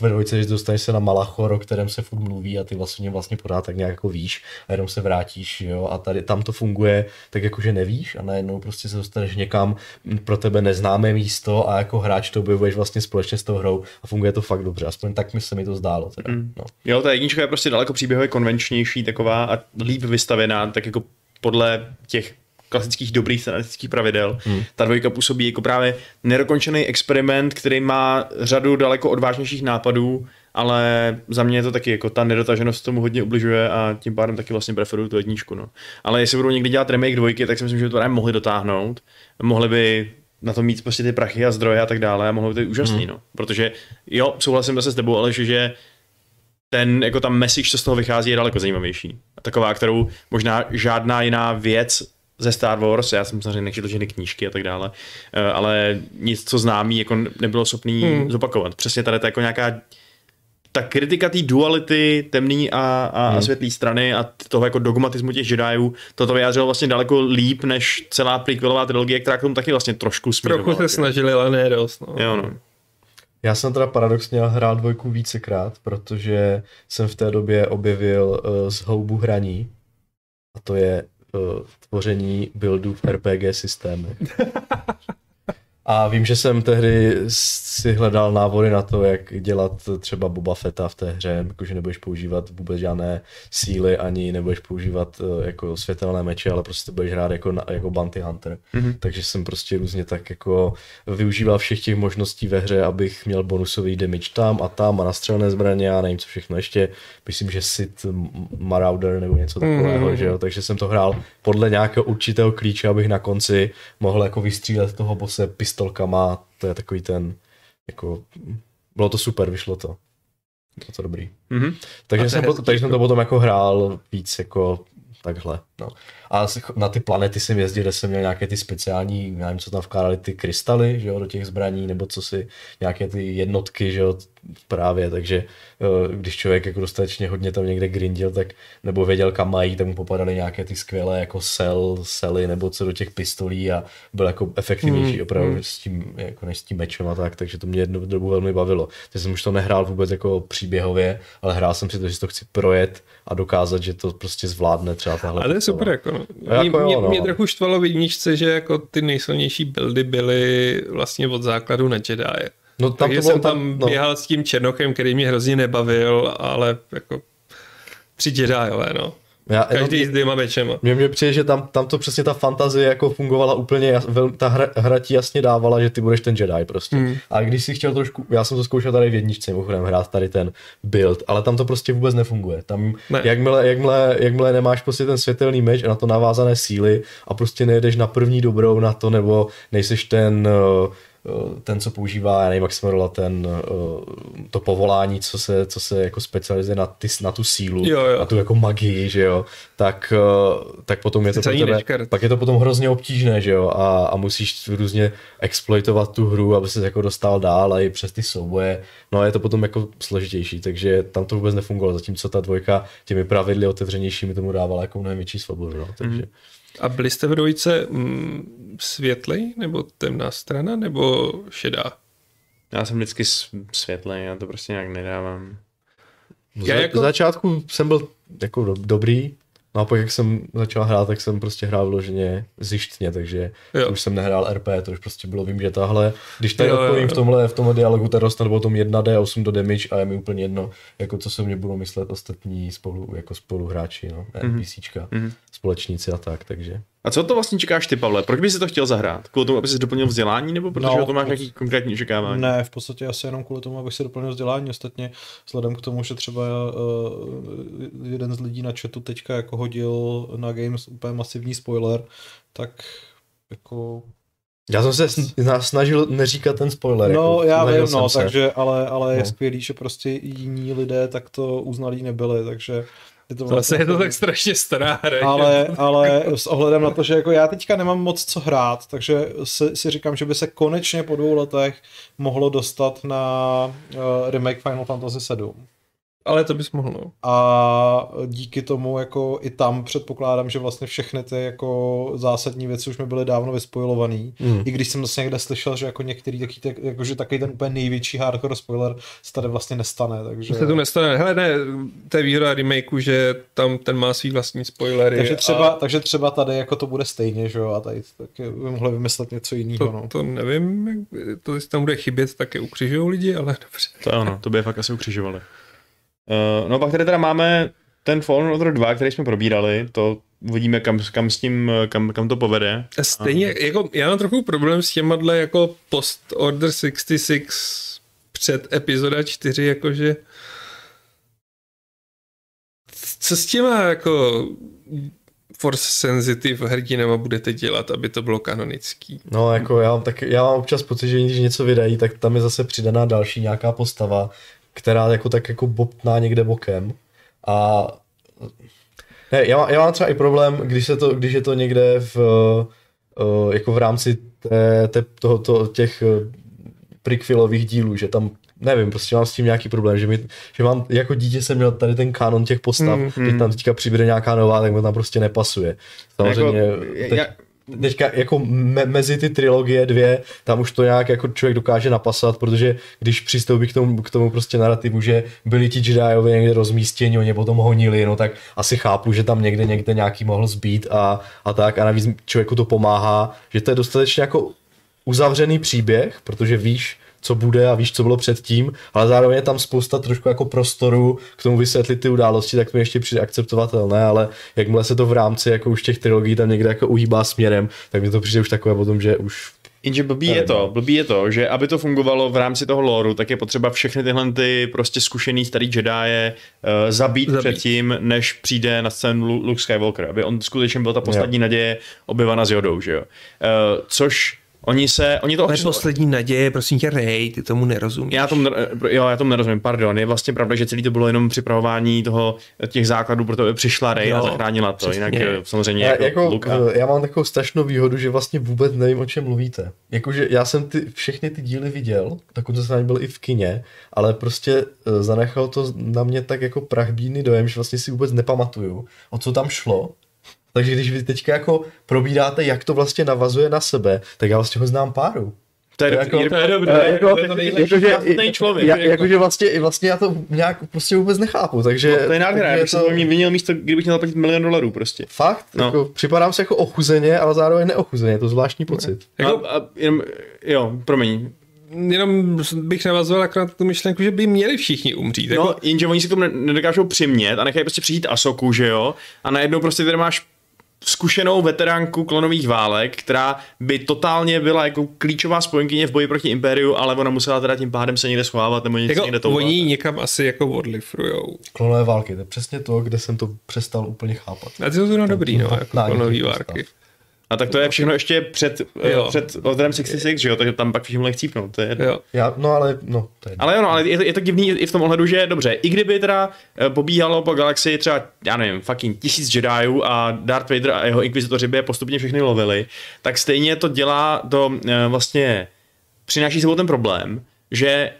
Speaker 4: ve dvojce, že dostaneš se na Malachor, o kterém se furt mluví a ty vlastně vlastně pořád tak nějak jako víš a jenom se vrátíš, jo, a tady tam to funguje tak jako, že nevíš a najednou prostě se dostaneš někam pro tebe neznámé místo a jako hráč to objevuješ vlastně společně s tou hrou a funguje to fakt dobře, aspoň tak mi se mi to zdálo teda.
Speaker 1: Mm.
Speaker 4: No.
Speaker 1: Jo, ta jednička je prostě daleko příběhově konvenčnější taková a líp vystavená, tak jako podle těch klasických dobrých scenaristických pravidel. Hmm. Ta dvojka působí jako právě nedokončený experiment, který má řadu daleko odvážnějších nápadů, ale za mě je to taky jako ta nedotaženost tomu hodně ubližuje a tím pádem taky vlastně preferuju tu jedničku. No. Ale jestli budou někdy dělat remake dvojky, tak si myslím, že by to právě mohli dotáhnout. Mohli by na to mít prostě ty prachy a zdroje a tak dále a mohlo by to být úžasný, hmm. no. Protože jo, souhlasím zase s tebou, ale že ten, jako ta message, co z toho vychází, je daleko zajímavější. A taková, kterou možná žádná jiná věc ze Star Wars, já jsem samozřejmě nečetl žádné knížky a tak dále, eh, ale nic, co známý, jako nebylo schopný hmm. zopakovat. Přesně tady to jako nějaká ta kritika té duality temný a, a,
Speaker 4: Hmm.
Speaker 1: a světlý strany a toho jako dogmatismu těch Jediů, toto vyjádřilo vlastně daleko líp než celá prequelová trilogie, která k tomu taky vlastně trošku směrovala.
Speaker 2: Trochu se snažili, ale ne dost. No.
Speaker 1: Jo, no.
Speaker 4: Já jsem teda paradoxně hrál dvojku vícekrát, protože jsem v té době objevil uh, z houbu hraní a to je tvoření buildů v RPG systémy. A vím, že jsem tehdy si hledal návody na to, jak dělat třeba Boba Fetta v té hře, jakože nebudeš používat vůbec žádné síly, ani nebudeš používat eh, jako světelné meče, ale prostě budeš hrát jako, jako bounty hunter.
Speaker 1: Mhm.
Speaker 4: Mm-hmm. Takže jsem prostě různě tak jako využíval všech těch možností ve hře, abych měl bonusový damage tam a tam a nastřelené zbraně a nevím co všechno ještě. Myslím, že Sith Marauder nebo něco takového, mm-hmm. že jo. Takže jsem to hrál podle nějakého určitého klíče, abych na konci mohl jako vystřílet toho bose pistolkama. To je takový ten, jako, bylo to super, vyšlo to. Bylo to dobrý.
Speaker 1: Mhm.
Speaker 4: Takže, jsem,
Speaker 2: hezký,
Speaker 4: po, takže jsem to potom jako hrál víc jako takhle. No. A na ty planety jsem jezdil, kde jsem měl nějaké ty speciální, nevím, co tam vkládali, ty krystaly, že jo, do těch zbraní, nebo co si, nějaké ty jednotky, že jo, právě, takže eh, když člověk jako dostatečně hodně tam někde grindil, tak nebo věděl, kam mají, tak mu popadaly nějaké ty skvělé jako sel, sely, nebo co do těch pistolí a byl jako efektivnější
Speaker 2: Mm,
Speaker 4: opravdu
Speaker 2: mm.
Speaker 4: s tím, jako než s tím mečem a tak, takže to mě jednu dobu velmi bavilo. Takže jsem už to nehrál vůbec jako příběhově, ale hrál jsem si to, že to chci projet a dokázat, že to prostě zvládne třeba tahle
Speaker 2: Ale to je super, jako no.
Speaker 4: Jako
Speaker 2: Mě,
Speaker 4: jo,
Speaker 2: mě,
Speaker 4: no.
Speaker 2: mě trochu štvalo v jedničce, že jako ty nejsilnější buildy byly vlastně od základu na Jedi.
Speaker 4: No tam
Speaker 2: Takže
Speaker 4: to bylo,
Speaker 2: jsem tam
Speaker 4: no,
Speaker 2: běhal s tím Černochem, který mě hrozně nebavil, ale jako tři Jediové, no.
Speaker 4: já,
Speaker 2: Každý s dvěma mečema.
Speaker 4: Mně mě přijde, že tam, tam to přesně ta fantazie jako fungovala úplně, jas, vel, ta hra, hra ti jasně dávala, že ty budeš ten Jedi prostě.
Speaker 2: Hmm.
Speaker 4: A když si chtěl trošku, já jsem to zkoušel tady v jedničce, mimochodem hrát tady ten build, ale tam to prostě vůbec nefunguje. Tam,
Speaker 2: Ne.
Speaker 4: jakmile, jakmile, jakmile nemáš prostě ten světelný meč a na to navázané síly a prostě nejedeš na první dobrou na to, nebo nejseš ten uh, ten, co používá, já nevím, jak se jmenovala, ten, uh, to povolání, co se, co se jako specializuje na, ty, na tu sílu,
Speaker 2: Jo, jo.
Speaker 4: na tu jako magii, že jo, tak, uh, tak potom je to pro tebe, pak je to potom hrozně obtížné, že jo, a, a musíš různě exploitovat tu hru, aby se jako dostal dál a i přes ty souboje, no a je to potom jako složitější, takže tam to vůbec nefungovalo, zatímco ta dvojka těmi pravidly otevřenějšími tomu dávala jako mnohem větší svobodu, no, takže...
Speaker 2: Mhm. A byli jste v dvojce mm, světlej, nebo temná strana, nebo šedá?
Speaker 1: Já jsem vždycky světlej, já to prostě nějak nedávám.
Speaker 2: Já jako-
Speaker 4: začátku jsem byl jako do, dobrý, no a pak jak jsem začal hrát, tak jsem prostě hrál vloženě zjištně, takže
Speaker 2: Jo.
Speaker 4: jo. už jsem nehrál RP, to už prostě bylo, vím, že tahle, když tady
Speaker 2: Jo, jo,
Speaker 4: odpovím
Speaker 2: jo.
Speaker 4: v tomhle, v tomhle dialogu, tady dostanu potom 1D, 8 do damage a je mi úplně jedno, jako co se mě budou myslet ostatní spolu, jako spoluhráči, no,
Speaker 2: Mhm.
Speaker 4: NPCčka,
Speaker 1: Mhm.
Speaker 4: společníci a tak, takže.
Speaker 1: A co to vlastně čekáš ty, Pavle? Proč bys si to chtěl zahrát? Kvůli tomu, aby jsi doplnil vzdělání, nebo protože
Speaker 3: No,
Speaker 1: o tom máš nějaký konkrétní očekávání?
Speaker 3: Ne, v podstatě asi jenom kvůli tomu, abych si doplnil vzdělání. Ostatně vzhledem k tomu, že třeba uh, jeden z lidí na chatu teďka jako hodil na Games úplně masivní spoiler, tak jako...
Speaker 4: Já jsem se sn- snažil neříkat ten spoiler.
Speaker 3: No,
Speaker 4: jako,
Speaker 3: já vím, no,
Speaker 4: se.
Speaker 3: takže, ale, ale je
Speaker 4: No.
Speaker 3: skvělý, že prostě jiní lidé tak to uznalí nebyli, takže... Je to
Speaker 2: Zase je to tak strašně stará hra.
Speaker 3: ale, ale s ohledem na to, že jako já teďka nemám moc co hrát, takže si, si říkám, že by se konečně po dvou letech mohlo dostat na uh, remake Final Fantasy 7.
Speaker 2: Ale to bys mohl, no.
Speaker 3: A díky tomu jako i tam předpokládám, že vlastně všechny ty jako zásadní věci už mi byly dávno vyspojovaný.
Speaker 4: Mm.
Speaker 3: I když jsem zase někde slyšel, že jako některý taky, tak, jako, že taky ten úplně největší hardcore spoiler se tady vlastně nestane, takže...
Speaker 2: Se tu nestane. Hele, ne, to je výhoda remakeu, že tam ten má svý vlastní spoilery.
Speaker 3: takže třeba,
Speaker 2: a
Speaker 3: takže třeba tady jako to bude stejně, že jo, a tady taky by mohli vymyslet něco jiného,
Speaker 2: to,
Speaker 3: no.
Speaker 2: to nevím, to jestli tam bude chybět, tak je ukřižují lidi, ale dobře.
Speaker 1: To ono, to by je fakt asi ukřižovali. Uh, no pak tady teda máme ten Fallen Order 2, který jsme probírali, to uvidíme, kam, kam s tím, kam, kam to povede.
Speaker 2: A Stejně, jako, já mám trochu problém s těma dle jako post Order 66 před epizoda 4, jakože co s těma jako force sensitive hrdinama budete dělat, aby to bylo kanonický?
Speaker 4: No, jako já mám, tak, já mám občas pocit, že když něco vydají, tak tam je zase přidaná další nějaká postava, která jako tak jako bobtná někde bokem. A ne, já, mám, já mám třeba i problém, když, se to, když je to někde v, uh, jako v rámci té, té, toho, to, těch uh, prequelových dílů, že tam nevím, prostě mám s tím nějaký problém, že, mi, že mám, jako dítě jsem měl tady ten kanon těch postav, mm, teď tam teďka přibude nějaká nová, tak mi tam prostě nepasuje. Samozřejmě,
Speaker 1: Jako,
Speaker 4: teď,
Speaker 1: já-
Speaker 4: teďka jako me, mezi ty trilogie dvě, tam už to nějak jako člověk dokáže napasat, protože když přistoupí k tomu, k tomu prostě narrativu, že byli ti Jediové někde rozmístěni, oni potom honili, no tak asi chápu, že tam někde někde nějaký mohl zbýt a, a tak. A navíc člověku to pomáhá, že to je dostatečně jako uzavřený příběh, protože víš, co bude a víš, co bylo předtím, ale zároveň je tam spousta trošku jako prostoru k tomu vysvětlit ty události, tak to mi ještě přijde akceptovatelné, ale jakmile se to v rámci jako už těch trilogií tam někde jako uhýbá směrem, tak mi to přijde už takové potom, že už
Speaker 1: Jenže blbý je to, blbý je to, že aby to fungovalo v rámci toho lore, tak je potřeba všechny tyhle ty prostě zkušený starý Jedi uh, zabít,
Speaker 2: Zabít.
Speaker 1: předtím, než přijde na scénu Lu- Luke Skywalker, aby on skutečně byl ta poslední naděje obyvana s Jodou, že jo. Uh, což oni se, oni to
Speaker 2: Ale poslední naděje, prosím tě, Rej, ty tomu nerozumíš.
Speaker 1: já tomu, jo, já tomu nerozumím, pardon. Je vlastně pravda, že celý to bylo jenom připravování toho, těch základů, proto přišla Rey a
Speaker 2: Jo,
Speaker 1: zachránila to.
Speaker 2: přesně.
Speaker 1: Jinak eh, samozřejmě
Speaker 4: Já,
Speaker 1: jako,
Speaker 4: jako,
Speaker 1: a-
Speaker 4: eh, já mám takovou strašnou výhodu, že vlastně vůbec nevím, o čem mluvíte. Jakože já jsem ty, všechny ty díly viděl, dokonce jsem byl i v kině, ale prostě eh, zanechal to na mě tak jako prachbídný dojem, že vlastně si vůbec nepamatuju, o co tam šlo. Takže když vy teďka jako probíráte, jak to vlastně navazuje na sebe, tak já vlastně ho znám páru.
Speaker 1: To je,
Speaker 4: jako-
Speaker 1: dobrý,
Speaker 2: To je dobré,
Speaker 4: Eh, jako-
Speaker 2: to je to nejlepší.
Speaker 4: Jakože,
Speaker 1: šťastný člověk,
Speaker 4: Já,
Speaker 1: jako.
Speaker 4: jakože vlastně, vlastně já to nějak prostě vůbec nechápu, takže...
Speaker 1: No, to je nádhera, já bych se to mě vinil místo, kdybych měl zaplatit milion dolarů prostě.
Speaker 4: Fakt,
Speaker 1: No.
Speaker 4: no. jako, připadám si jako ochuzeně, ale zároveň neochuzeně, je to zvláštní pocit.
Speaker 2: Jako-
Speaker 1: a, a, jenom, jo, promiň.
Speaker 2: Jenom bych navazoval jako na tu myšlenku, že by měli všichni umřít. Jako,
Speaker 1: No, jenže oni si k tomu ne- nedokážou přimět a nechají prostě přijít Asoku, že jo? A najednou prostě tady máš zkušenou veteránku klonových válek, která by totálně byla jako klíčová spojenkyně v boji proti Impériu, ale ona musela teda tím pádem se někde schovávat nebo něco
Speaker 2: jako
Speaker 1: někde toulat.
Speaker 2: oni někam asi jako odlifrujou.
Speaker 4: Klonové války, to je přesně to, kde jsem to přestal úplně chápat.
Speaker 2: A ty jsou zrovna dobrý, no, jako nový
Speaker 4: nějaký
Speaker 2: várky.
Speaker 1: A tak to je všechno ještě před,
Speaker 2: Jo.
Speaker 1: jo. před Orderem 66, že jo? Takže tam pak všichni mohli chcípnout. To je...
Speaker 2: Jo.
Speaker 4: Já, no ale, no, to je...
Speaker 1: Ale jo, no, ale je to, je to divný i v tom ohledu, že dobře, i kdyby teda eh, pobíhalo po galaxii třeba, já nevím, fucking tisíc Jediů a Darth Vader a jeho inkvizitoři by je postupně všechny lovili, tak stejně to dělá, to eh, vlastně přináší sebou ten problém, že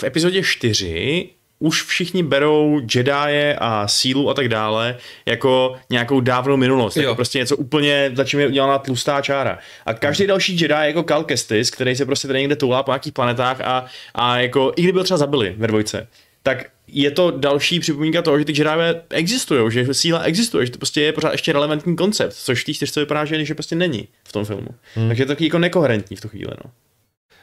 Speaker 1: v epizodě 4 už všichni berou Jedi a sílu a tak dále jako nějakou dávnou minulost,
Speaker 2: Jo.
Speaker 1: jako prostě něco úplně, za čím je udělaná tlustá čára. A každý další Jedi je jako Cal Kestis, který se prostě tady někde toulá po nějakých planetách a, a jako, i kdyby ho třeba zabili ve dvojce, tak je to další připomínka toho, že ty Jediové existují, že síla existuje, že to prostě je pořád ještě relevantní koncept, což v té čtyřce vypadá, že, že prostě není v tom filmu. Hmm. Takže je to takový jako nekoherentní v tu chvíli, no.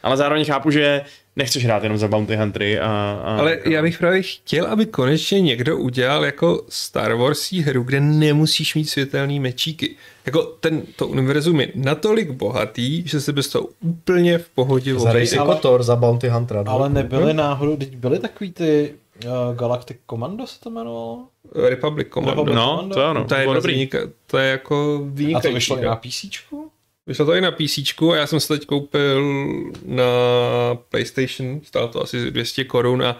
Speaker 1: Ale zároveň chápu, že nechceš hrát jenom za Bounty Huntery a... a
Speaker 2: Ale já bych právě chtěl, aby konečně někdo udělal jako Star Warsí hru, kde nemusíš mít světelný mečíky. Jako ten, to univerzum je natolik bohatý, že se bez toho úplně v pohodě
Speaker 4: Zadej si Kotor za Bounty Huntera. no.
Speaker 3: Ale nebyly náhodou, teď byly takový ty uh, Galactic Commando se to jmenovalo?
Speaker 2: Republic Commando.
Speaker 3: Republic
Speaker 1: No,
Speaker 3: Commando?
Speaker 1: to je.
Speaker 2: To je,
Speaker 1: Bylo
Speaker 2: dobrý. to je jako
Speaker 3: A
Speaker 2: vynikající.
Speaker 3: to vyšlo i na PC?
Speaker 2: Vyšlo to i na PC a já jsem se teď koupil na PlayStation, stálo to asi 200 korun a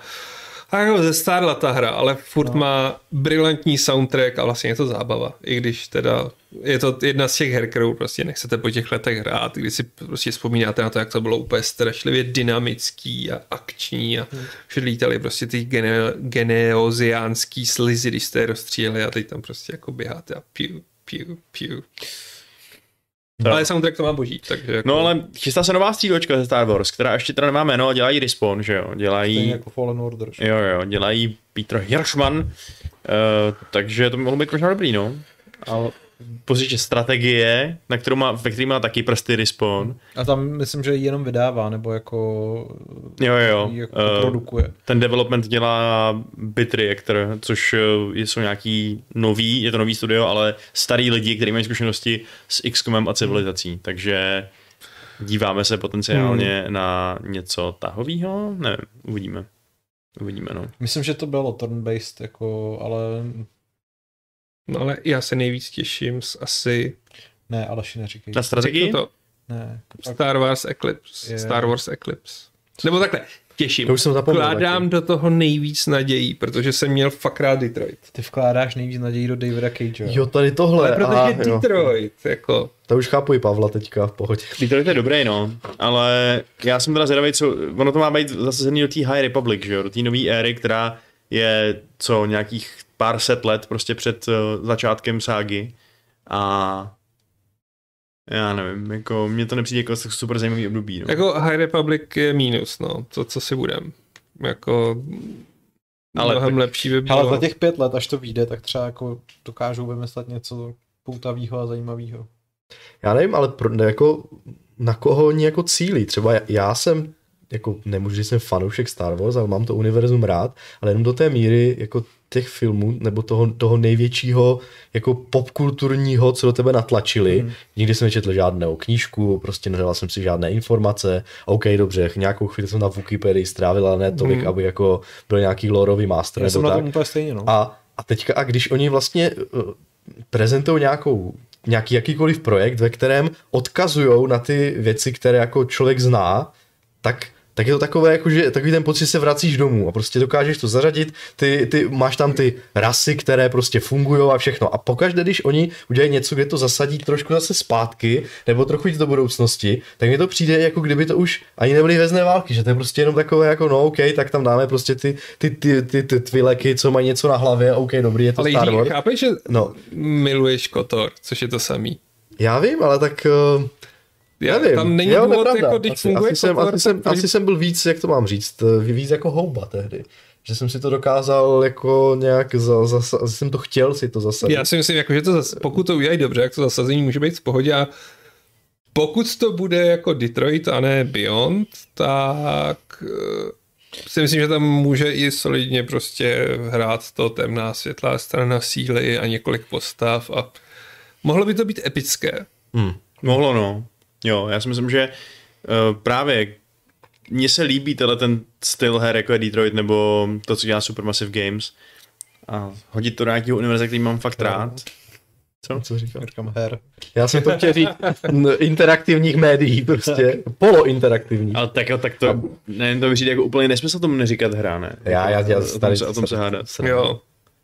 Speaker 2: a jako zestárla ta hra, ale furt no. má brilantní soundtrack a vlastně je to zábava. I když teda je to jedna z těch her, kterou prostě nechcete po těch letech hrát, kdy si prostě vzpomínáte na to, jak to bylo úplně strašlivě dynamický a akční a že lítali prostě ty gene, geneoziánský slizy, když jste je a teď tam prostě jako běháte a piu, piu, piu.
Speaker 1: Tak.
Speaker 2: Ale soundtrack to má boží, takže jako...
Speaker 1: No ale chystá se nová střílečka ze Star Wars, která ještě teda nemá jméno, dělají Respawn, že jo? Dělají...
Speaker 3: Stejně jako Fallen Order. že?
Speaker 1: Jo, jo, dělají Peter Hirschman, uh, takže to by mohlo být možná dobrý, no. Ale pozice strategie, na kterou má, ve který má taky prsty Respawn.
Speaker 3: A tam myslím, že ji jenom vydává, nebo jako,
Speaker 1: Jo, jo,
Speaker 3: jako
Speaker 1: eh,
Speaker 3: produkuje.
Speaker 1: Ten development dělá Bit Reactor, což eh, jsou nějaký nový, je to nový studio, ale starý lidi, kteří mají zkušenosti s XCOMem a civilizací, takže díváme se potenciálně hmm. na něco tahového? Nevím, uvidíme. Uvidíme, no.
Speaker 3: Myslím, že to bylo turn-based, jako, ale
Speaker 2: No ale já se nejvíc těším z asi...
Speaker 3: ne, Aleši neříkej.
Speaker 1: Na strategii?
Speaker 2: To,
Speaker 3: Ne.
Speaker 2: Star Wars Eclipse.
Speaker 3: Je.
Speaker 2: Star Wars Eclipse. Nebo takhle, těším.
Speaker 4: To už jsem zapomněl
Speaker 2: Kládám
Speaker 4: taky.
Speaker 2: do toho nejvíc nadějí, protože jsem měl fakt rád Detroit.
Speaker 3: Ty vkládáš nejvíc naději do Davida Cage.
Speaker 4: Jo, tady tohle.
Speaker 2: Ale protože
Speaker 4: aha, jo.
Speaker 2: Detroit, jako...
Speaker 4: To už chápu i Pavla teďka v pohodě.
Speaker 1: Detroit je dobrý, no, ale já jsem teda zvědavý, co, ono to má být zasazený do té High Republic, že jo, do té nové éry, která je co, nějakých pár set let prostě před uh, začátkem ságy a já nevím, jako mně to nepřijde jako super zajímavý období, no.
Speaker 2: Jako High Republic je mínus, no, to co si budem. Jako
Speaker 1: Ale
Speaker 2: mnohem
Speaker 1: tak-
Speaker 2: lepší by bylo.
Speaker 3: Ale za těch pět let, až to vyjde, tak třeba jako dokážou vymyslet něco poutavého a zajímavého.
Speaker 4: Já nevím, ale pro, ne, jako, na koho oni jako cílí. Třeba já, já jsem, jako nemůžu, že jsem fanoušek Star Wars, ale mám to univerzum rád, ale jenom do té míry jako těch filmů, nebo toho, toho největšího jako popkulturního, co do tebe natlačili. Hmm. Nikdy jsem nečetl žádnou knížku, prostě nedal jsem si žádné informace. OK, dobře, nějakou chvíli jsem na Wikipedii strávil, ale ne tolik, hmm. aby jako byl nějaký lorový master.
Speaker 3: Já
Speaker 4: nebo
Speaker 3: jsem na
Speaker 4: tak.
Speaker 3: tom úplně stejně, no.
Speaker 4: A, a teďka, a když oni vlastně uh, prezentují nějakou nějaký jakýkoliv projekt, ve kterém odkazují na ty věci, které jako člověk zná, tak tak je to takové, jako, že takový ten pocit, že se vracíš domů a prostě dokážeš to zařadit, ty, ty máš tam ty rasy, které prostě fungují a všechno. A pokaždé, když oni udělají něco, kde to zasadí trošku zase zpátky, nebo trochu jít do budoucnosti, tak mi to přijde, jako kdyby to už ani nebyly vezné války, že to je prostě jenom takové, jako no OK, tak tam dáme prostě ty, ty, ty, ty, ty tvileky, co mají něco na hlavě, OK, dobrý, je to
Speaker 2: ale
Speaker 4: Star Wars.
Speaker 2: chápeš, že
Speaker 4: No,
Speaker 2: miluješ Kotor, což je to samý.
Speaker 4: já vím, ale tak uh,
Speaker 2: Já,
Speaker 4: nevím.
Speaker 2: Tam není
Speaker 4: jo,
Speaker 2: důvod,
Speaker 4: nepravda.
Speaker 2: jako když
Speaker 4: asi,
Speaker 2: funguje
Speaker 4: asi, jsem,
Speaker 2: Kotor,
Speaker 4: asi, jsem, asi jsem byl víc, jak to mám říct, eh, víc jako houba tehdy. Že jsem si to dokázal jako nějak, za, za, za, jsem to chtěl si to zasadit.
Speaker 2: Já si myslím, jako, že to zas, pokud to udělají dobře, jak to zasazení může být v pohodě a pokud to bude jako Detroit a ne Beyond, tak eh, si myslím, že tam může i solidně prostě hrát to temná světlá strana síly a několik postav a mohlo by to být epické.
Speaker 4: Hmm.
Speaker 1: Mohlo, no. Jo, já si myslím, že uh, právě mně se líbí tenhle ten styl her, jako je Detroit, nebo to, co dělá Supermassive Games. A hodit to do nějakého univerza, který mám fakt rád. Co?
Speaker 4: Co říkal?
Speaker 3: Říkám her.
Speaker 4: Já jsem to chtěl říct interaktivních médií, prostě polointeraktivních.
Speaker 1: Ale tak jo, tak to, ne, to mi jako úplně nesmysl tomu neříkat hra, ne?
Speaker 4: Já, já, já
Speaker 1: o, tom
Speaker 4: tady
Speaker 1: se, o tom se hádat.
Speaker 2: Jo.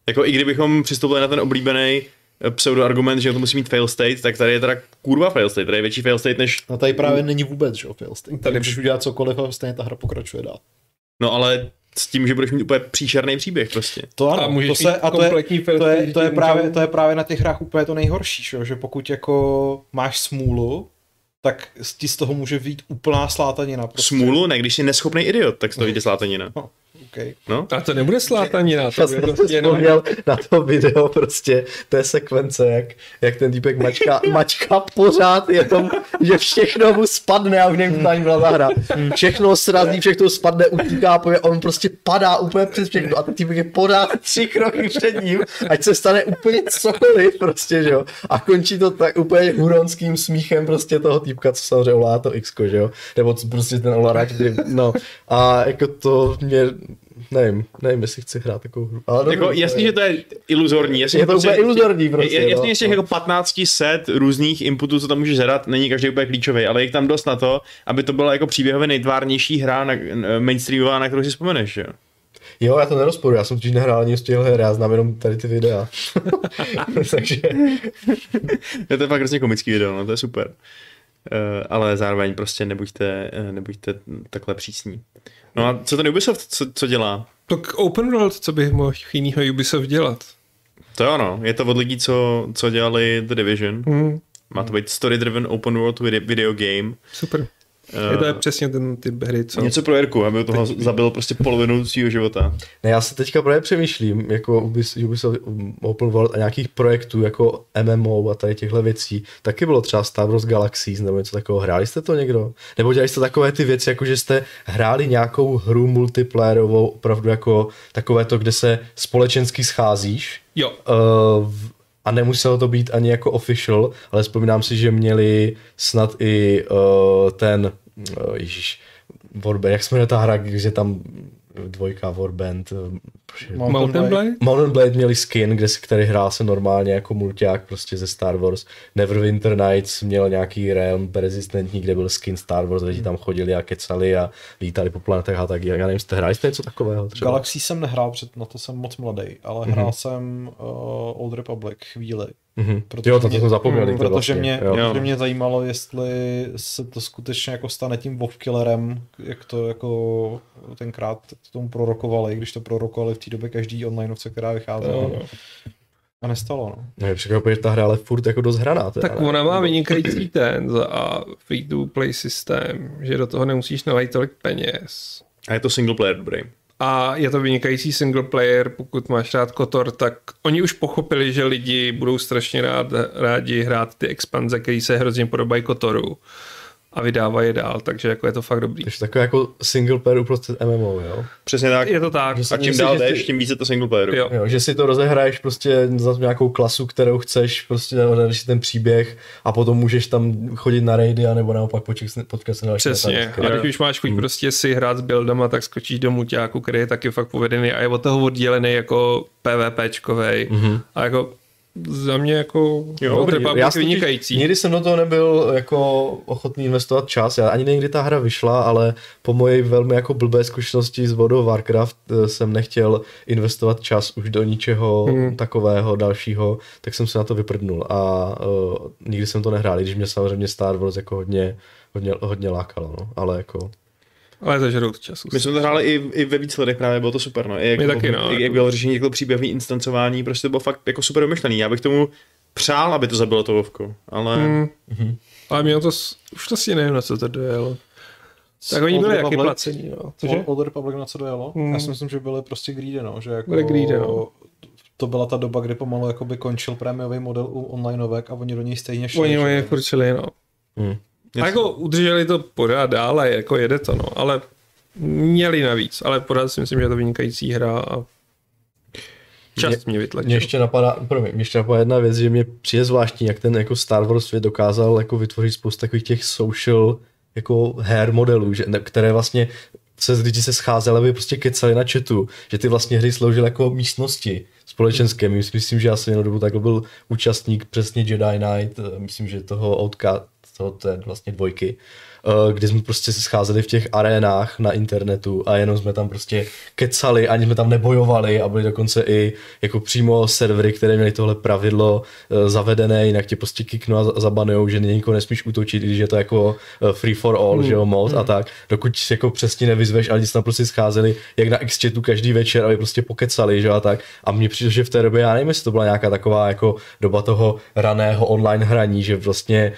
Speaker 1: Jako i kdybychom přistoupili na ten oblíbený eh, pseudo-argument, že to musí mít fail state, tak tady je teda kurva fail state, tady je větší fail state než,
Speaker 3: No tady právě není vůbec, že jo, fail state.
Speaker 2: Tady
Speaker 3: Tady můžeš udělat cokoliv a stejně ta hra pokračuje dál.
Speaker 1: no ale s tím, že budeš mít úplně příšerný příběh prostě.
Speaker 3: To
Speaker 2: A
Speaker 3: ano,
Speaker 2: můžeš
Speaker 3: to se, a to je,
Speaker 2: fail
Speaker 3: to
Speaker 2: state,
Speaker 3: je, to, je
Speaker 2: ti
Speaker 3: právě,
Speaker 2: můžou-
Speaker 3: to je právě na těch hrách úplně to nejhorší, že, jo? že pokud jako máš smůlu, tak ti z toho může být úplná slátanina. Prostě.
Speaker 1: Smůlu, ne, když jsi neschopný idiot, tak to vyjde slátanina.
Speaker 3: No, okay.
Speaker 1: No?
Speaker 2: A to nebude slátanina, to
Speaker 4: Já
Speaker 2: bude prostě jenom...
Speaker 4: na to video prostě té sekvence, jak, jak ten týpek mačka, mačka pořád je tom, že všechno mu spadne a nevím, co ani byla za hra. Všechno srazí, všechno spadne, utíká, poje, on prostě padá úplně přes všechno a ten týpek je pořád tři kroky před ním, ať se stane úplně cokoliv prostě, že jo. A končí to tak úplně huronským smíchem prostě toho týpka, co samozřejmě ovládá to X, že jo. Nebo prostě ten kdy, no. A jako to mě, nevím, nevím, jestli chci hrát takovou hru. Ale
Speaker 1: Jako,
Speaker 4: dobrý,
Speaker 1: jasně, že to je iluzorní. Jasně,
Speaker 4: Je to úplně iluzorní prostě,
Speaker 1: Je,
Speaker 4: no.
Speaker 1: jasně, že těch jako 15 set různých inputů, co tam můžeš zadat, není každý úplně klíčový, ale je tam dost na to, aby to byla jako příběhově nejtvárnější hra na, mainstreamová, na kterou si vzpomeneš, jo?
Speaker 4: Jo, já to nerozporu, já jsem totiž nehrál ani z těch her, já znám jenom tady ty videa. Takže,
Speaker 1: Je to fakt hrozně komický video, no, to je super. Uh, ale zároveň prostě nebuďte, eh, nebuďte takhle přísní. No a co ten Ubisoft, co, co dělá?
Speaker 2: Tak open world, co by mohl jinýho Ubisoft dělat?
Speaker 1: To je ono, je to od lidí, co, co dělali The Division.
Speaker 2: Hmm,
Speaker 1: Má to být story-driven open world vide- video game.
Speaker 2: super.
Speaker 1: Uh,
Speaker 2: Je to je přesně ten typ hry, co...
Speaker 1: Něco pro Jirku, aby toho zabil prostě polovinu svého života.
Speaker 4: ne, já se teďka právě přemýšlím, jako Ubis- Ubisoft Open World a nějakých projektů jako MMO a tady těchto věcí. Taky bylo třeba Star Wars Galaxies nebo něco takového. Hráli jste to někdo? Nebo dělali jste takové ty věci, jako že jste hráli nějakou hru multiplayerovou, opravdu jako takové to, kde se společensky scházíš
Speaker 2: Jo,
Speaker 4: Uh, v- a nemuselo to být ani jako official, ale vzpomínám si, že měli snad i uh, ten, uh, ježiš, Warband, jak jmenuje ta hra, že tam dvojka Warband, uh,
Speaker 2: Mountain Blade?
Speaker 4: Mountain Blade měli skin, kde, si- který hrál se normálně jako mulťák prostě ze Star Wars. Neverwinter Nights měl nějaký realm persistentní, kde byl skin Star Wars, lidi tam chodili a kecali a lítali po planetách a tak. Já nevím, jste hráli jste něco takového třeba?
Speaker 3: Galaxy jsem nehrál, před, na to jsem moc mladý, ale hrál jsem uh, Old Republic chvíli.
Speaker 4: Mhm.
Speaker 3: Protože
Speaker 4: Jo, to, to
Speaker 3: mě-
Speaker 4: jsem zapomněl.
Speaker 3: Mm,
Speaker 4: to
Speaker 3: protože
Speaker 4: vlastně,
Speaker 3: mě,
Speaker 4: jo.
Speaker 3: Protože mě zajímalo, jestli se to skutečně jako stane tím WoW killerem, jak to jako tenkrát tomu prorokovali, když to prorokovali v té době každý onlineovce, která vycházela.
Speaker 2: No, no.
Speaker 3: A nestalo, no.
Speaker 4: Ne, překvapuje, že ta hra ale furt jako dost hraná. Teda,
Speaker 2: Tak
Speaker 4: ne?
Speaker 2: ona má vynikající ten za a free to play systém, že do toho nemusíš nalejt tolik peněz.
Speaker 1: A je to single player dobrý.
Speaker 2: A je to vynikající single player, pokud máš rád Kotor, tak oni už pochopili, že lidi budou strašně rád, rádi hrát ty expanze, které se hrozně podobají Kotoru a vydávají je dál, takže jako je to fakt dobrý.
Speaker 4: Takže takové jako single player uprostřed MMO, jo?
Speaker 1: Přesně tak.
Speaker 2: Je to tak.
Speaker 4: Že
Speaker 1: A čím dál
Speaker 4: že ty-
Speaker 1: jdeš, tím více to single player.
Speaker 2: Jo.
Speaker 4: Jo, že si to rozehraješ prostě za nějakou klasu, kterou chceš, prostě odehraješ si ten příběh a potom můžeš tam chodit na raidy, anebo naopak potkat se na další
Speaker 2: Přesně.
Speaker 4: etapy.
Speaker 2: A když už máš chuť prostě si hrát s buildama, tak skočíš do muťáku, který je taky fakt povedený a je od toho oddělený jako PvPčkovej. Mm-hmm. A jako za mě jako jo,
Speaker 4: Dobrý,
Speaker 2: Republic
Speaker 4: já
Speaker 2: vynikající.
Speaker 4: Nikdy jsem do toho nebyl jako ochotný investovat čas, já ani nevím, kdy ta hra vyšla, ale po mojej velmi jako blbé zkušenosti s of Warcraft eh, jsem nechtěl investovat čas už do ničeho hmm. takového dalšího, tak jsem se na to vyprdnul a uh, nikdy jsem to nehrál, i když mě samozřejmě Star Wars jako hodně, hodně, hodně lákalo, no. ale jako
Speaker 2: Ale to žrout času.
Speaker 1: My jsme to hráli i, i ve víc letech právě, bylo to super, no. I jak,
Speaker 2: My taky, no,
Speaker 1: i, jak
Speaker 2: jako-
Speaker 1: bylo řešení jako příběhový instancování, prostě to bylo fakt jako super vymyšlený. Já bych tomu přál, aby to zabilo to Vovko, ale
Speaker 2: Hmm.
Speaker 4: Mhm.
Speaker 2: Ale mělo to, s- už to si nevím, na co to dojelo. Tak oni byli jaký placení, no. Cože?
Speaker 3: Old, Republic na co dojelo?
Speaker 2: Hmm.
Speaker 3: Já si myslím, že byly prostě greedy, no. Že jako
Speaker 2: Byly greedy, no.
Speaker 3: To byla ta doba, kdy pomalu jakoby končil prémiový model u onlineovek a oni do něj stejně šli.
Speaker 2: Oni
Speaker 3: že
Speaker 2: je
Speaker 3: jo.
Speaker 2: furt šli, no. A jako udrželi to pořád dále, jako jede to, no, ale měli navíc, ale pořád si myslím, že je to vynikající hra a čas mě vytlačil.
Speaker 4: Mě ještě napadá, promiň, mě ještě napadá jedna věc, že mě přijde zvláštní, jak ten jako Star Wars svět dokázal jako vytvořit spoustu takových těch social jako her modelů, že, ne, které vlastně se lidi se scházeli, aby prostě kecali na chatu, že ty vlastně hry sloužily jako místnosti společenské. My- Myslím, že já jsem jednou dobu takhle byl účastník přesně Jedi Knight, eh, myslím, že toho Outcast, té vlastně dvojky, kdy jsme prostě se scházeli v těch arénách na internetu a jenom jsme tam prostě kecali, ani jsme tam nebojovali a byly dokonce i jako přímo servery, které měly tohle pravidlo eh, zavedené, jinak tě prostě kiknou a za- zabanujou, že nikoho nesmíš útočit, když je to jako eh, free for all,
Speaker 2: Hmm.
Speaker 4: že jo, mod a tak, dokud si jako přesně nevyzveš, ale tam prostě scházeli jak na x tu každý večer, aby prostě pokecali, že jo, a tak. A mně přijde, že v té době, já nevím, jestli to byla nějaká taková jako doba toho raného online hraní, že vlastně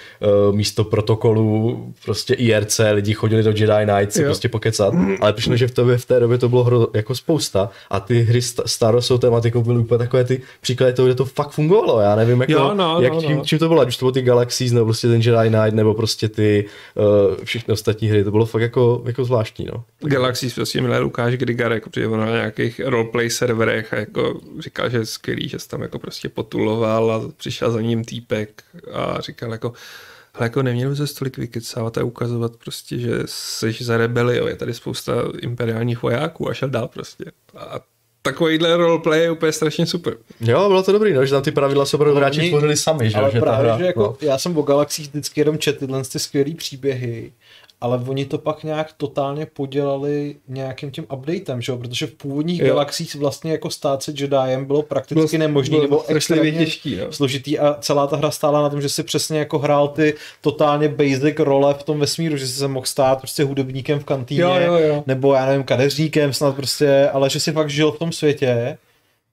Speaker 4: uh, místo protokolu prostě IRC lidi chodili do Jedi Knight si
Speaker 2: Jo.
Speaker 4: prostě pokecat, ale přišlo, že v, tobě, v té době to bylo hro, jako spousta a ty hry st- Star Warsovou tematikou byly úplně takové ty příklady toho, kde to fakt fungovalo, já nevím, jako,
Speaker 2: Jo, no,
Speaker 4: jak
Speaker 2: no,
Speaker 4: tím,
Speaker 2: no.
Speaker 4: čím to bylo, ať už to bylo ty Galaxies, nebo prostě ten Jedi Knight, nebo prostě ty uh, všechny ostatní hry, to bylo fakt jako, jako zvláštní, no.
Speaker 2: Galaxy prostě milé Lukáš Grigar, jako protože on na nějakých roleplay serverech a jako říkal, že je skvělý, že se tam jako prostě potuloval a přišel za ním týpek a říkal jako ale jako neměl by se tolik vykecávat a ukazovat prostě, že jsi za rebeli, jo, je tady spousta imperiálních vojáků a šel dál prostě. A takovýhle roleplay je úplně strašně super.
Speaker 4: Jo, bylo to dobrý, no, že tam ty pravidla se opravdu hráči
Speaker 3: oni-
Speaker 4: tvořili sami, že,
Speaker 3: Ale
Speaker 4: že ta
Speaker 3: právě,
Speaker 4: hra,
Speaker 3: že jako,
Speaker 4: no.
Speaker 3: já jsem o Galaxích vždycky jenom četl tyhle ty skvělý příběhy, ale oni to pak nějak totálně podělali nějakým tím updatem, že jo? protože v původních
Speaker 2: Jo.
Speaker 3: galaxích vlastně jako stát se Jediem bylo prakticky
Speaker 2: Bylo-
Speaker 3: nemožný
Speaker 2: bylo
Speaker 3: nebo extrémně
Speaker 2: těžký, jo.
Speaker 3: složitý a celá ta hra stála na tom, že si přesně jako hrál ty totálně basic role v tom vesmíru, že si se mohl stát prostě hudebníkem v kantýně,
Speaker 2: Jo, jo, jo.
Speaker 3: nebo já nevím, kadeřníkem snad prostě, ale že si fakt žil v tom světě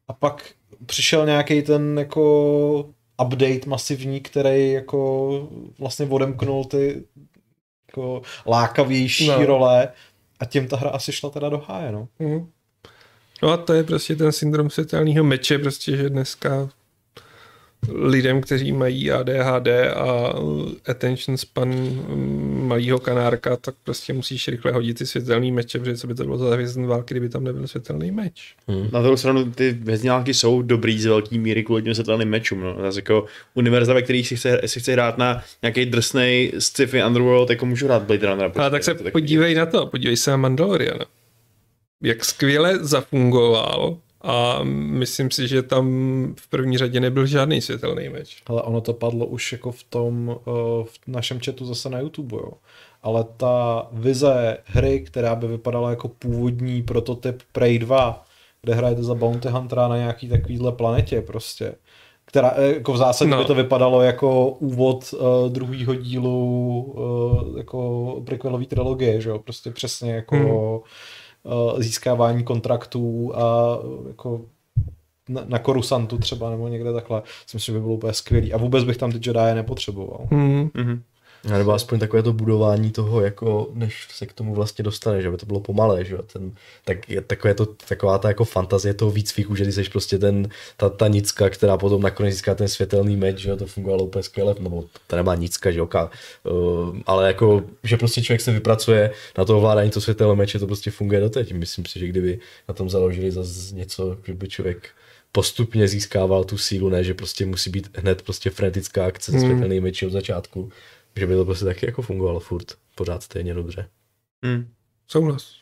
Speaker 3: a pak přišel nějaký ten jako update masivní, který jako vlastně odemknul ty jako lákavější
Speaker 2: No.
Speaker 3: role a tím ta hra asi šla teda do háje, no.
Speaker 2: Mhm. No a to je prostě ten syndrom světelného meče, prostě, že dneska lidem, kteří mají ADHD a attention span mm, malýho kanárka, tak prostě musíš rychle hodit ty světelný meče, protože co by to bylo za hvězdný války, kdyby tam nebyl světelný meč.
Speaker 1: Na druhou stranu ty hvězdňáky jsou dobrý z velké míry kvůli těm světelným mečům. No. Zase jako univerza, ve kterých si chce, si chce hrát na nějaký drsnej sci-fi underworld, jako můžu hrát Blade Runner.
Speaker 2: Ale tak se
Speaker 1: je
Speaker 2: podívej na to, podívej se na Mandaloriana. Jak skvěle zafungoval A myslím si, že tam v první řadě nebyl žádný světelný meč.
Speaker 3: Ale ono to padlo už jako v tom, uh, v našem chatu zase na YouTube, jo. Ale ta vize hry, která by vypadala jako původní prototyp Prey 2, kde hrajete za Bounty Huntera na nějaký takovýhle planetě prostě, která eh, jako v zásadě no. by to vypadalo jako úvod uh, druhého dílu uh, jako prequelový trilogie, že jo, prostě přesně jako hmm. Uh, získávání kontraktů a jako na, na Korusantu třeba nebo někde takhle, si myslím, že by bylo úplně skvělý a vůbec bych tam ty Jedi nepotřeboval.
Speaker 2: Hmm.
Speaker 4: A nebo aspoň takové to budování toho, jako než se k tomu vlastně dostane, že by to bylo pomalé, že jo, ten, tak je takové to, taková ta jako fantazie toho výcviku, že ty jsi prostě ten, ta, ta nicka, která potom nakonec získá ten světelný meč, že jo, to fungovalo úplně skvěle, no to nemá nicka, že jo, ka, uh, ale jako, že prostě člověk se vypracuje na to ovládání toho světelného meče, to prostě funguje doteď, myslím si, že kdyby na tom založili zase něco, že by člověk postupně získával tu sílu, ne, že prostě musí být hned prostě frenetická akce s
Speaker 2: Hmm.
Speaker 4: světelnými meči od začátku, že by to prostě taky jako fungovalo furt, pořád stejně dobře.
Speaker 1: Hmm.
Speaker 2: Souhlas.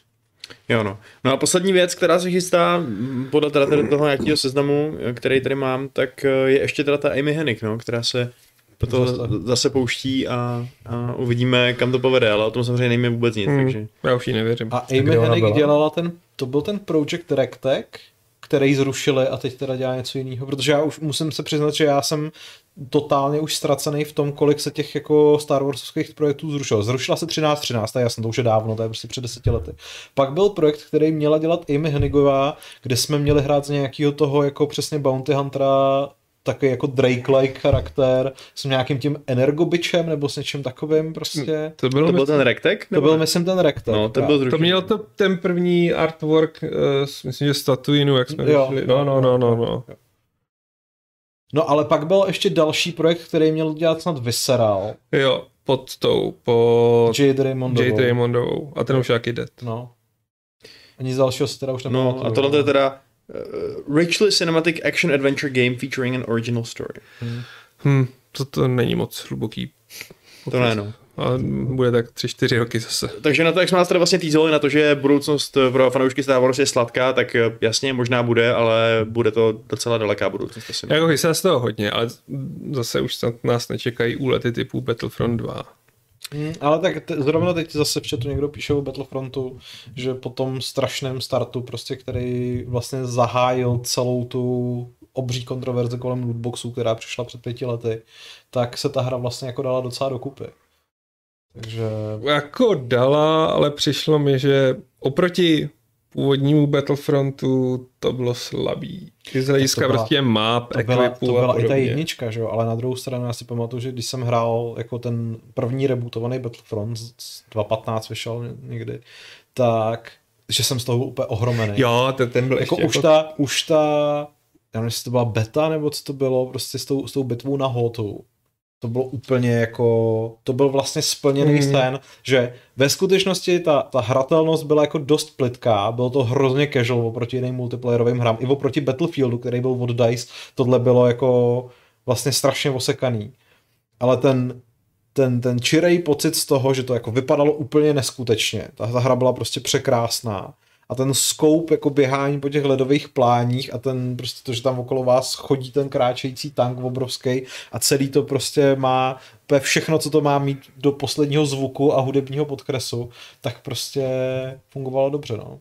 Speaker 1: Jo no. No a poslední věc, která se chystá, m, podle teda tady toho nějakého seznamu, který tady mám, tak eh, je ještě teda ta Amy Hennig, no, která se do toho
Speaker 3: Zase.
Speaker 1: zase pouští a, a uvidíme, kam to povede, ale o tom samozřejmě nejme vůbec nic,
Speaker 2: Hmm.
Speaker 1: takže...
Speaker 2: Já už ji nevěřím.
Speaker 3: A Amy Hennig dělala ten, to byl ten Project Rectech, který zrušili a teď teda dělá něco jiného, protože já už musím se přiznat, že já jsem totálně už ztracený v tom, kolik se těch jako Star Warsovských projektů zrušilo. Zrušila se 1313, já jsem to už je dávno, to je prostě před deseti lety. Pak byl projekt, který měla dělat Amy Hennigová, kde jsme měli hrát z nějakého toho jako přesně Bounty Huntera takový jako Drake-like charakter s nějakým tím energobičem nebo s něčím takovým prostě.
Speaker 2: To bylo,
Speaker 1: To byl
Speaker 2: myslím,
Speaker 1: ten Rektek?
Speaker 3: To byl, myslím, ten Rectek.
Speaker 1: No, ten byl
Speaker 2: to měl to, ten první artwork, uh, myslím, že z Tatooineu, jak jsme
Speaker 3: Jo.
Speaker 2: vyšli. No, no, no, no, no.
Speaker 3: No ale pak byl ještě další projekt, který měl dělat snad Visceral.
Speaker 2: Jo, pod tou, pod
Speaker 3: Jade Raymondovou.
Speaker 2: Jade Raymondovou. A ten už jaký dead.
Speaker 3: No. A nic dalšího teda už
Speaker 1: No
Speaker 3: nepamatuju.
Speaker 1: a tohle je teda uh, richly cinematic action adventure game featuring an original story.
Speaker 2: Hm, to, to není moc hluboký.
Speaker 1: To ne, no.
Speaker 2: A bude tak 3-4 roky zase.
Speaker 1: Takže na to, jak jsme nás tady vlastně týzali na to, že budoucnost pro fanoušky Star Wars je sladká, tak eh, jasně, možná bude, ale bude to docela daleká budoucnost. Asi.
Speaker 2: Jako chystá se toho hodně, ale zase už snad nás nečekají úlety typu Battlefront 2.
Speaker 3: Hmm, ale tak te, zrovna teď zase v chatu někdo píše o Battlefrontu, že po tom strašném startu, prostě, který vlastně zahájil celou tu obří kontroverze kolem lootboxů, která přišla před pěti lety, tak se ta hra vlastně jako dala docela dokupy. Takže
Speaker 2: Jako dala, ale přišlo mi, že oproti původnímu Battlefrontu to bylo slabý. I z hlediska prostě map,
Speaker 3: to byla, to
Speaker 2: a
Speaker 3: byla i ta jednička, že jo? ale na druhou stranu já si pamatuju, že když jsem hrál jako ten první rebootovaný Battlefront, z- z 2015 vyšel někdy, tak že jsem z toho úplně ohromený.
Speaker 2: Jo, ten, ten byl
Speaker 3: jako
Speaker 2: ještě
Speaker 3: už,
Speaker 2: jako...
Speaker 3: ta, už ta, já nevím, jestli to byla beta, nebo co to bylo, prostě s tou, s tou bitvou na Hotu. To bylo úplně jako, to byl vlastně splněný mm. sen, že ve skutečnosti ta, ta hratelnost byla jako dost plitká, bylo to hrozně casual oproti jiným multiplayerovým hrám, i oproti Battlefieldu, který byl od DICE, tohle bylo jako vlastně strašně osekaný. Ale ten, ten, ten čirej pocit z toho, že to jako vypadalo úplně neskutečně. Ta, ta hra byla prostě překrásná. A ten scope jako běhání po těch ledových pláních a ten prostě to, že tam okolo vás chodí ten kráčející tank obrovský a celý to prostě má úplně všechno, co to má mít do posledního zvuku a hudebního podkresu, tak prostě fungovalo dobře, no.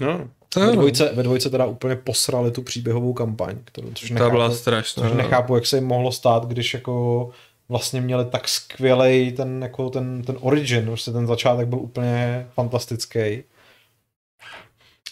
Speaker 1: No,
Speaker 2: To,
Speaker 3: Ve dvojce, ve dvojce teda úplně posrali tu příběhovou kampaň, kterou, což nechápu,
Speaker 2: byla strašná.
Speaker 3: což nechápu, jak se jim mohlo stát, když jako vlastně měli tak skvělej ten, jako ten, ten origin, prostě ten začátek byl úplně fantastický.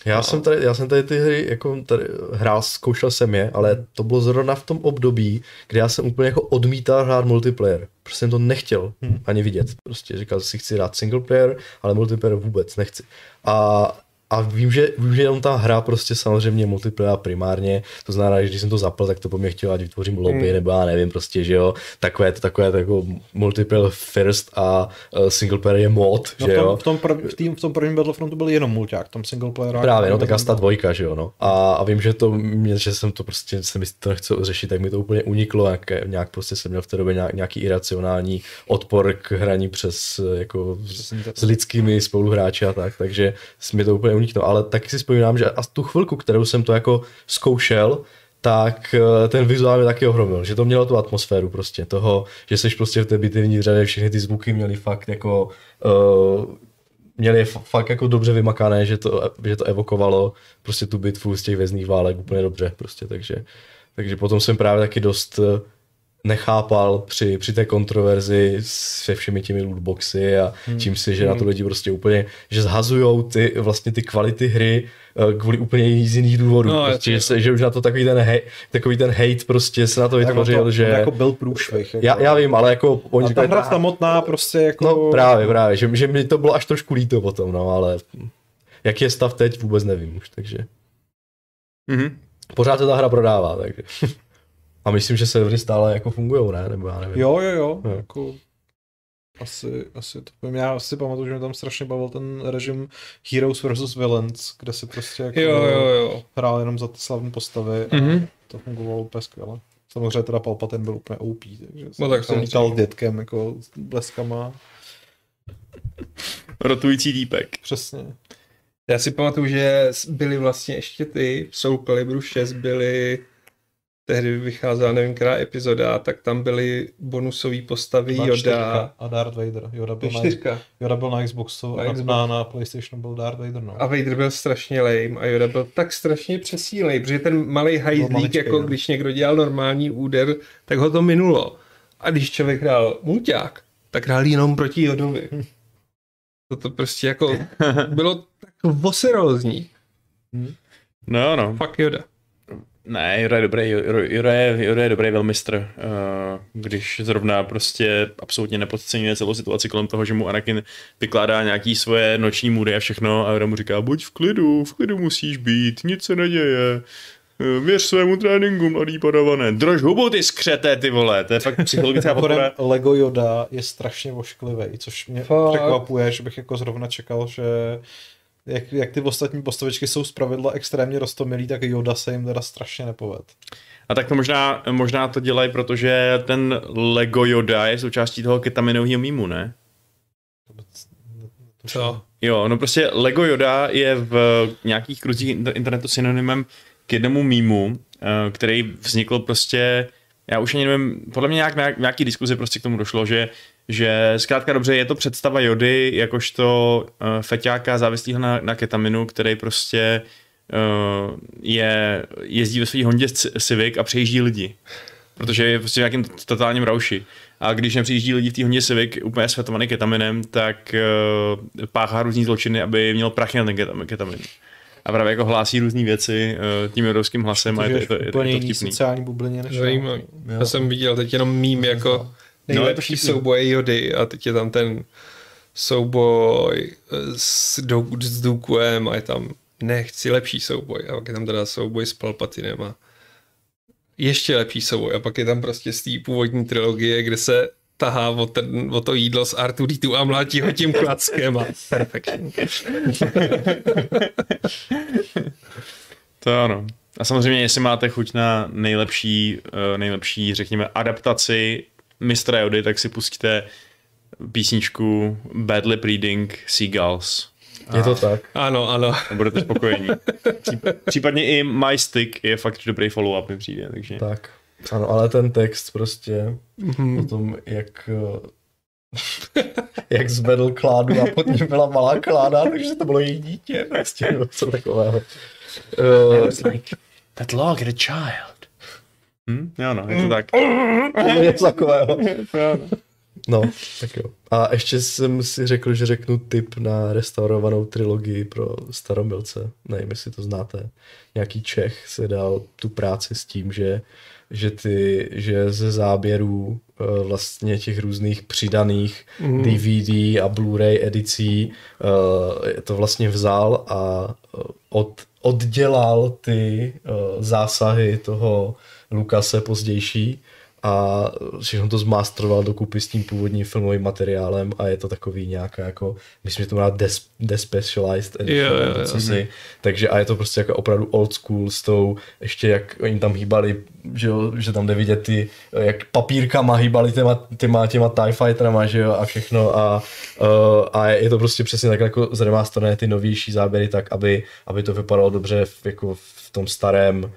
Speaker 4: Já, jsem tady, já jsem tady ty hry jako tady hrál, zkoušel jsem je, ale to bylo zrovna v tom období, kdy já jsem úplně jako odmítal hrát multiplayer. Prostě jsem to nechtěl
Speaker 3: Hmm.
Speaker 4: ani vidět. Prostě říkal si, chci hrát single player, ale multiplayer vůbec nechci. A a vím, že, vím, že jenom ta hra prostě samozřejmě multiplayer primárně, to znamená, že když jsem to zapl, tak to po mně chtělo, ať vytvořím lobby,
Speaker 2: Mm.
Speaker 4: nebo já nevím, prostě, že jo, takové to, takové to jako multiplayer first a uh, single player je mod,
Speaker 3: No
Speaker 4: že
Speaker 3: v,
Speaker 4: jo.
Speaker 3: tom, v, tom prv, v, tým, v tom prvním Battlefrontu byl jenom mulťák, v tom single player.
Speaker 4: Právě, no tak asi ta dvojka, že jo, no. A, a vím, že to, mě, že jsem to prostě, jsem mi to nechtěl řešit, tak mi to úplně uniklo, jak, nějak prostě jsem měl v té době nějak, nějaký iracionální odpor k hraní přes, jako, s, s lidskými spoluhráči a tak, takže mi to úplně neuniknout, ale taky si vzpomínám, že a tu chvilku, kterou jsem to jako zkoušel, tak eh, ten vizuál mě taky ohromil, že to mělo tu atmosféru prostě toho, že jsi prostě v té bitevní řadě, všechny ty zvuky měly fakt jako uh, měli je fakt jako dobře vymakané, že to, že to evokovalo prostě tu bitvu z těch vězných válek úplně dobře prostě, takže, takže potom jsem právě taky dost eh, nechápal při, při té kontroverzi se všemi těmi lootboxy a hmm. tím si, že hmm. na to lidi prostě úplně, že zhazujou ty vlastně ty kvality hry eh, kvůli úplně z jiných důvodů. No, prostě, že, se, že, už na to takový ten, hej, takový ten hate prostě se na to vytvořil, to, že...
Speaker 3: jako byl průšvih. Jako...
Speaker 4: Já, já, vím, ale jako
Speaker 3: oni říkají... ta hra samotná prostě jako...
Speaker 4: No právě, právě, že, že mi to bylo až trošku líto potom, no, ale jaký je stav teď, vůbec nevím už, takže... Mm-hmm. Pořád se ta hra prodává, takže... A myslím, že servery stále jako fungují, ne? Nebo já nevím.
Speaker 3: Jo, jo, jo. No. Jako, asi, asi to povím. Já si pamatuju, že mě tam strašně bavil ten režim Heroes vs. Villains, kde si prostě jako
Speaker 2: jo, jo, jo.
Speaker 3: hrál jenom za ty slavné postavy a mm-hmm. to fungovalo úplně skvěle. Samozřejmě teda Palpatine byl úplně OP, takže no, tak jsem lítal dětkem jako s bleskama.
Speaker 1: Rotující týpek.
Speaker 3: Přesně.
Speaker 2: Já si pamatuju, že byly vlastně ještě ty v Soul Calibru 6 byly tehdy vycházela, nevím, která epizoda, tak tam byly bonusové postavy Yoda.
Speaker 3: A Darth Vader. Yoda byl, na, Yoda byl na Xboxu na a Xbox. na, na PlayStation byl Darth Vader. No.
Speaker 2: A Vader byl strašně lame a Yoda byl tak strašně přesílný, protože ten malý hajzlík, jako no. když někdo dělal normální úder, tak ho to minulo. A když člověk hrál mulťák, tak hrál jenom proti Yodovi. Hm. To prostě jako bylo tak voserózní.
Speaker 1: Hm. No, no.
Speaker 2: Fuck Yoda.
Speaker 1: Ne, Jura je dobrý, Jura je, Jura je dobrý velmistr, uh, když zrovna prostě absolutně nepodceňuje celou situaci kolem toho, že mu Anakin vykládá nějaký svoje noční můry a všechno a Jura mu říká, buď v klidu, v klidu musíš být, nic se neděje, eh, věř svému tréninku, mladý padavané, drž hubu ty skřeté, ty vole, to je fakt psychologická podpora.
Speaker 3: Lego Yoda je strašně vošklivý, což mě fakt. překvapuje, že bych jako zrovna čekal, že jak, jak ty ostatní postavičky jsou zpravidla extrémně rostomilý, tak Yoda se jim teda strašně nepoved.
Speaker 1: A tak to možná, možná to dělají, protože ten Lego Yoda je součástí toho ketaminového mýmu, ne?
Speaker 2: Co?
Speaker 1: Jo, no prostě Lego Yoda je v nějakých kruzích internetu synonymem k jednomu mýmu, eh, který vznikl prostě, já už ani nevím, podle mě nějak, nějaký diskuzi prostě k tomu došlo, že že zkrátka dobře je to představa Jody jakožto uh, feťáka závislého na, na ketaminu, který prostě uh, je, jezdí ve svý Hondě Civic a přejíždí lidi. Protože je prostě nějakým totálním rauši. A když nepřijíždí lidi v té Hondě Civic úplně světovaný ketaminem, tak uh, páchá různý zločiny, aby měl prachy na ten ketamin. A právě jako hlásí různé věci uh, tím evropským hlasem
Speaker 3: Protože
Speaker 1: a je to, je,
Speaker 3: je, to, je to vtipný. sociální bublině než
Speaker 2: Zajímavý. Já jsem viděl teď jenom mím jako nejlepší no, souboje Jody a teď je tam ten souboj s, do, s Dukuem a je tam nechci lepší souboj a pak je tam teda souboj s Palpatinem a ještě lepší souboj a pak je tam prostě z té původní trilogie, kde se tahá o, ten, o to jídlo z Arturitu a mlátí ho tím klackem a perfektní.
Speaker 1: to ano. A samozřejmě, jestli máte chuť na nejlepší, eh, nejlepší, řekněme, adaptaci mistra Jody, tak si pustíte písničku Bad Lip Reading Seagulls.
Speaker 4: Je to tak.
Speaker 2: Ano, ano.
Speaker 1: A budete spokojení. Případně i My Stick je fakt dobrý follow-up mi přijde. Takže...
Speaker 4: Tak. Ano, ale ten text prostě mm-hmm. o tom, jak jak zvedl kládu a pod ním byla malá kláda, takže to bylo její dítě, prostě, nebo co takového.
Speaker 1: Uh, like, that log had a child. Hm? Jo no, je to tak.
Speaker 4: Něco takového. No, tak jo. A ještě jsem si řekl, že řeknu tip na restaurovanou trilogii pro staromilce. Nevím, jestli to znáte. Nějaký Čech se dal tu práci s tím, že, že, ty, že ze záběrů eh, vlastně těch různých přidaných mm. DVD a Blu-ray edicí eh, to vlastně vzal a eh, od, oddělal ty zásahy toho Lukase pozdější a všechno to zmástroval dokupy s tím původním filmovým materiálem a je to takový nějaká jako, myslím, že to má des, despecialized edition,
Speaker 2: Jo, jo,
Speaker 4: co si, takže a je to prostě jako opravdu old school s tou, ještě jak oni tam hýbali, že, jo, že tam jde vidět ty, jak papírkama hýbali těma, těma, těma TIE Fighterama, že jo, a všechno a, uh, a je to prostě přesně tak jako zremasterné ty novější záběry tak, aby, aby to vypadalo dobře v, jako v tom starém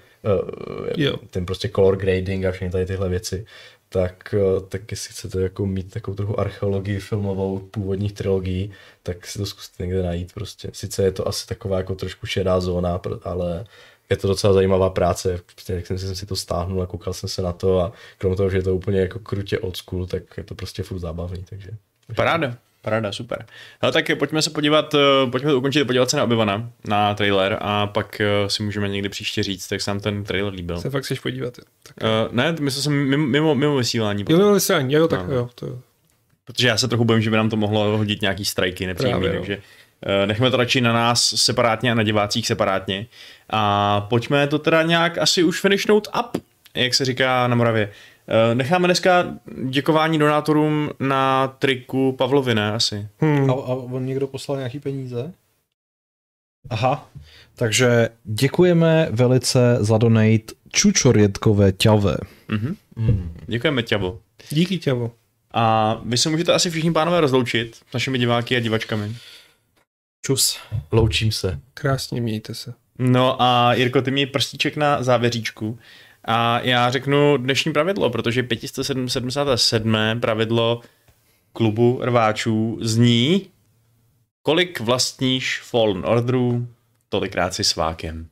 Speaker 2: Jo.
Speaker 4: ten prostě color grading a všechny tady tyhle věci, tak, eh, tak jestli chcete jako mít takovou trochu archeologii filmovou původních trilogií, tak si to zkuste někde najít prostě. Sice je to asi taková jako trošku šedá zóna, ale je to docela zajímavá práce, jak jsem si, jsem si to stáhnul a koukal jsem se na to a krom toho, že je to úplně jako krutě old school, tak je to prostě furt zábavný, takže.
Speaker 1: Paráda, paráda, super. Ale tak pojďme se podívat, eh, pojďme ukončit, podívat se na Obyvana, na trailer a pak eh, si můžeme někdy příště říct, jak se nám ten trailer líbil.
Speaker 2: Se fakt chceš podívat. jo. Tak.
Speaker 1: Uh, ne, myslel jsem mimo, mimo, mimo vysílání.
Speaker 2: Jo,
Speaker 1: Potom,
Speaker 2: jo, vysílání, jo, tak
Speaker 1: No.
Speaker 2: jo, to jo.
Speaker 1: protože já se trochu bojím, že by nám to mohlo hodit nějaký strajky nepříjemný,
Speaker 2: Právě, no.
Speaker 1: takže uh, nechme to radši na nás separátně a na divácích separátně. A pojďme to teda nějak asi už finishnout up, jak se říká na Moravě. Uh, necháme dneska děkování donátorům na triku Pavlovi, ne asi.
Speaker 2: Hmm.
Speaker 3: A, a on někdo poslal nějaký peníze? Aha, takže děkujeme velice za donate Čučorětkové ťave.
Speaker 1: Mhm.
Speaker 4: Mm.
Speaker 1: Děkujeme, Těvo.
Speaker 2: Díky těvu.
Speaker 1: A vy se můžete asi všichni pánové rozloučit s našimi diváky a divačkami.
Speaker 3: Čus.
Speaker 4: Loučím se.
Speaker 2: Krásně mějte se.
Speaker 1: No a Jirko, ty mi prstíček na závěříčku. A já řeknu dnešní pravidlo, protože 577. pravidlo klubu rváčů zní kolik vlastníš Fallen Orderů, tolikrát si svákem.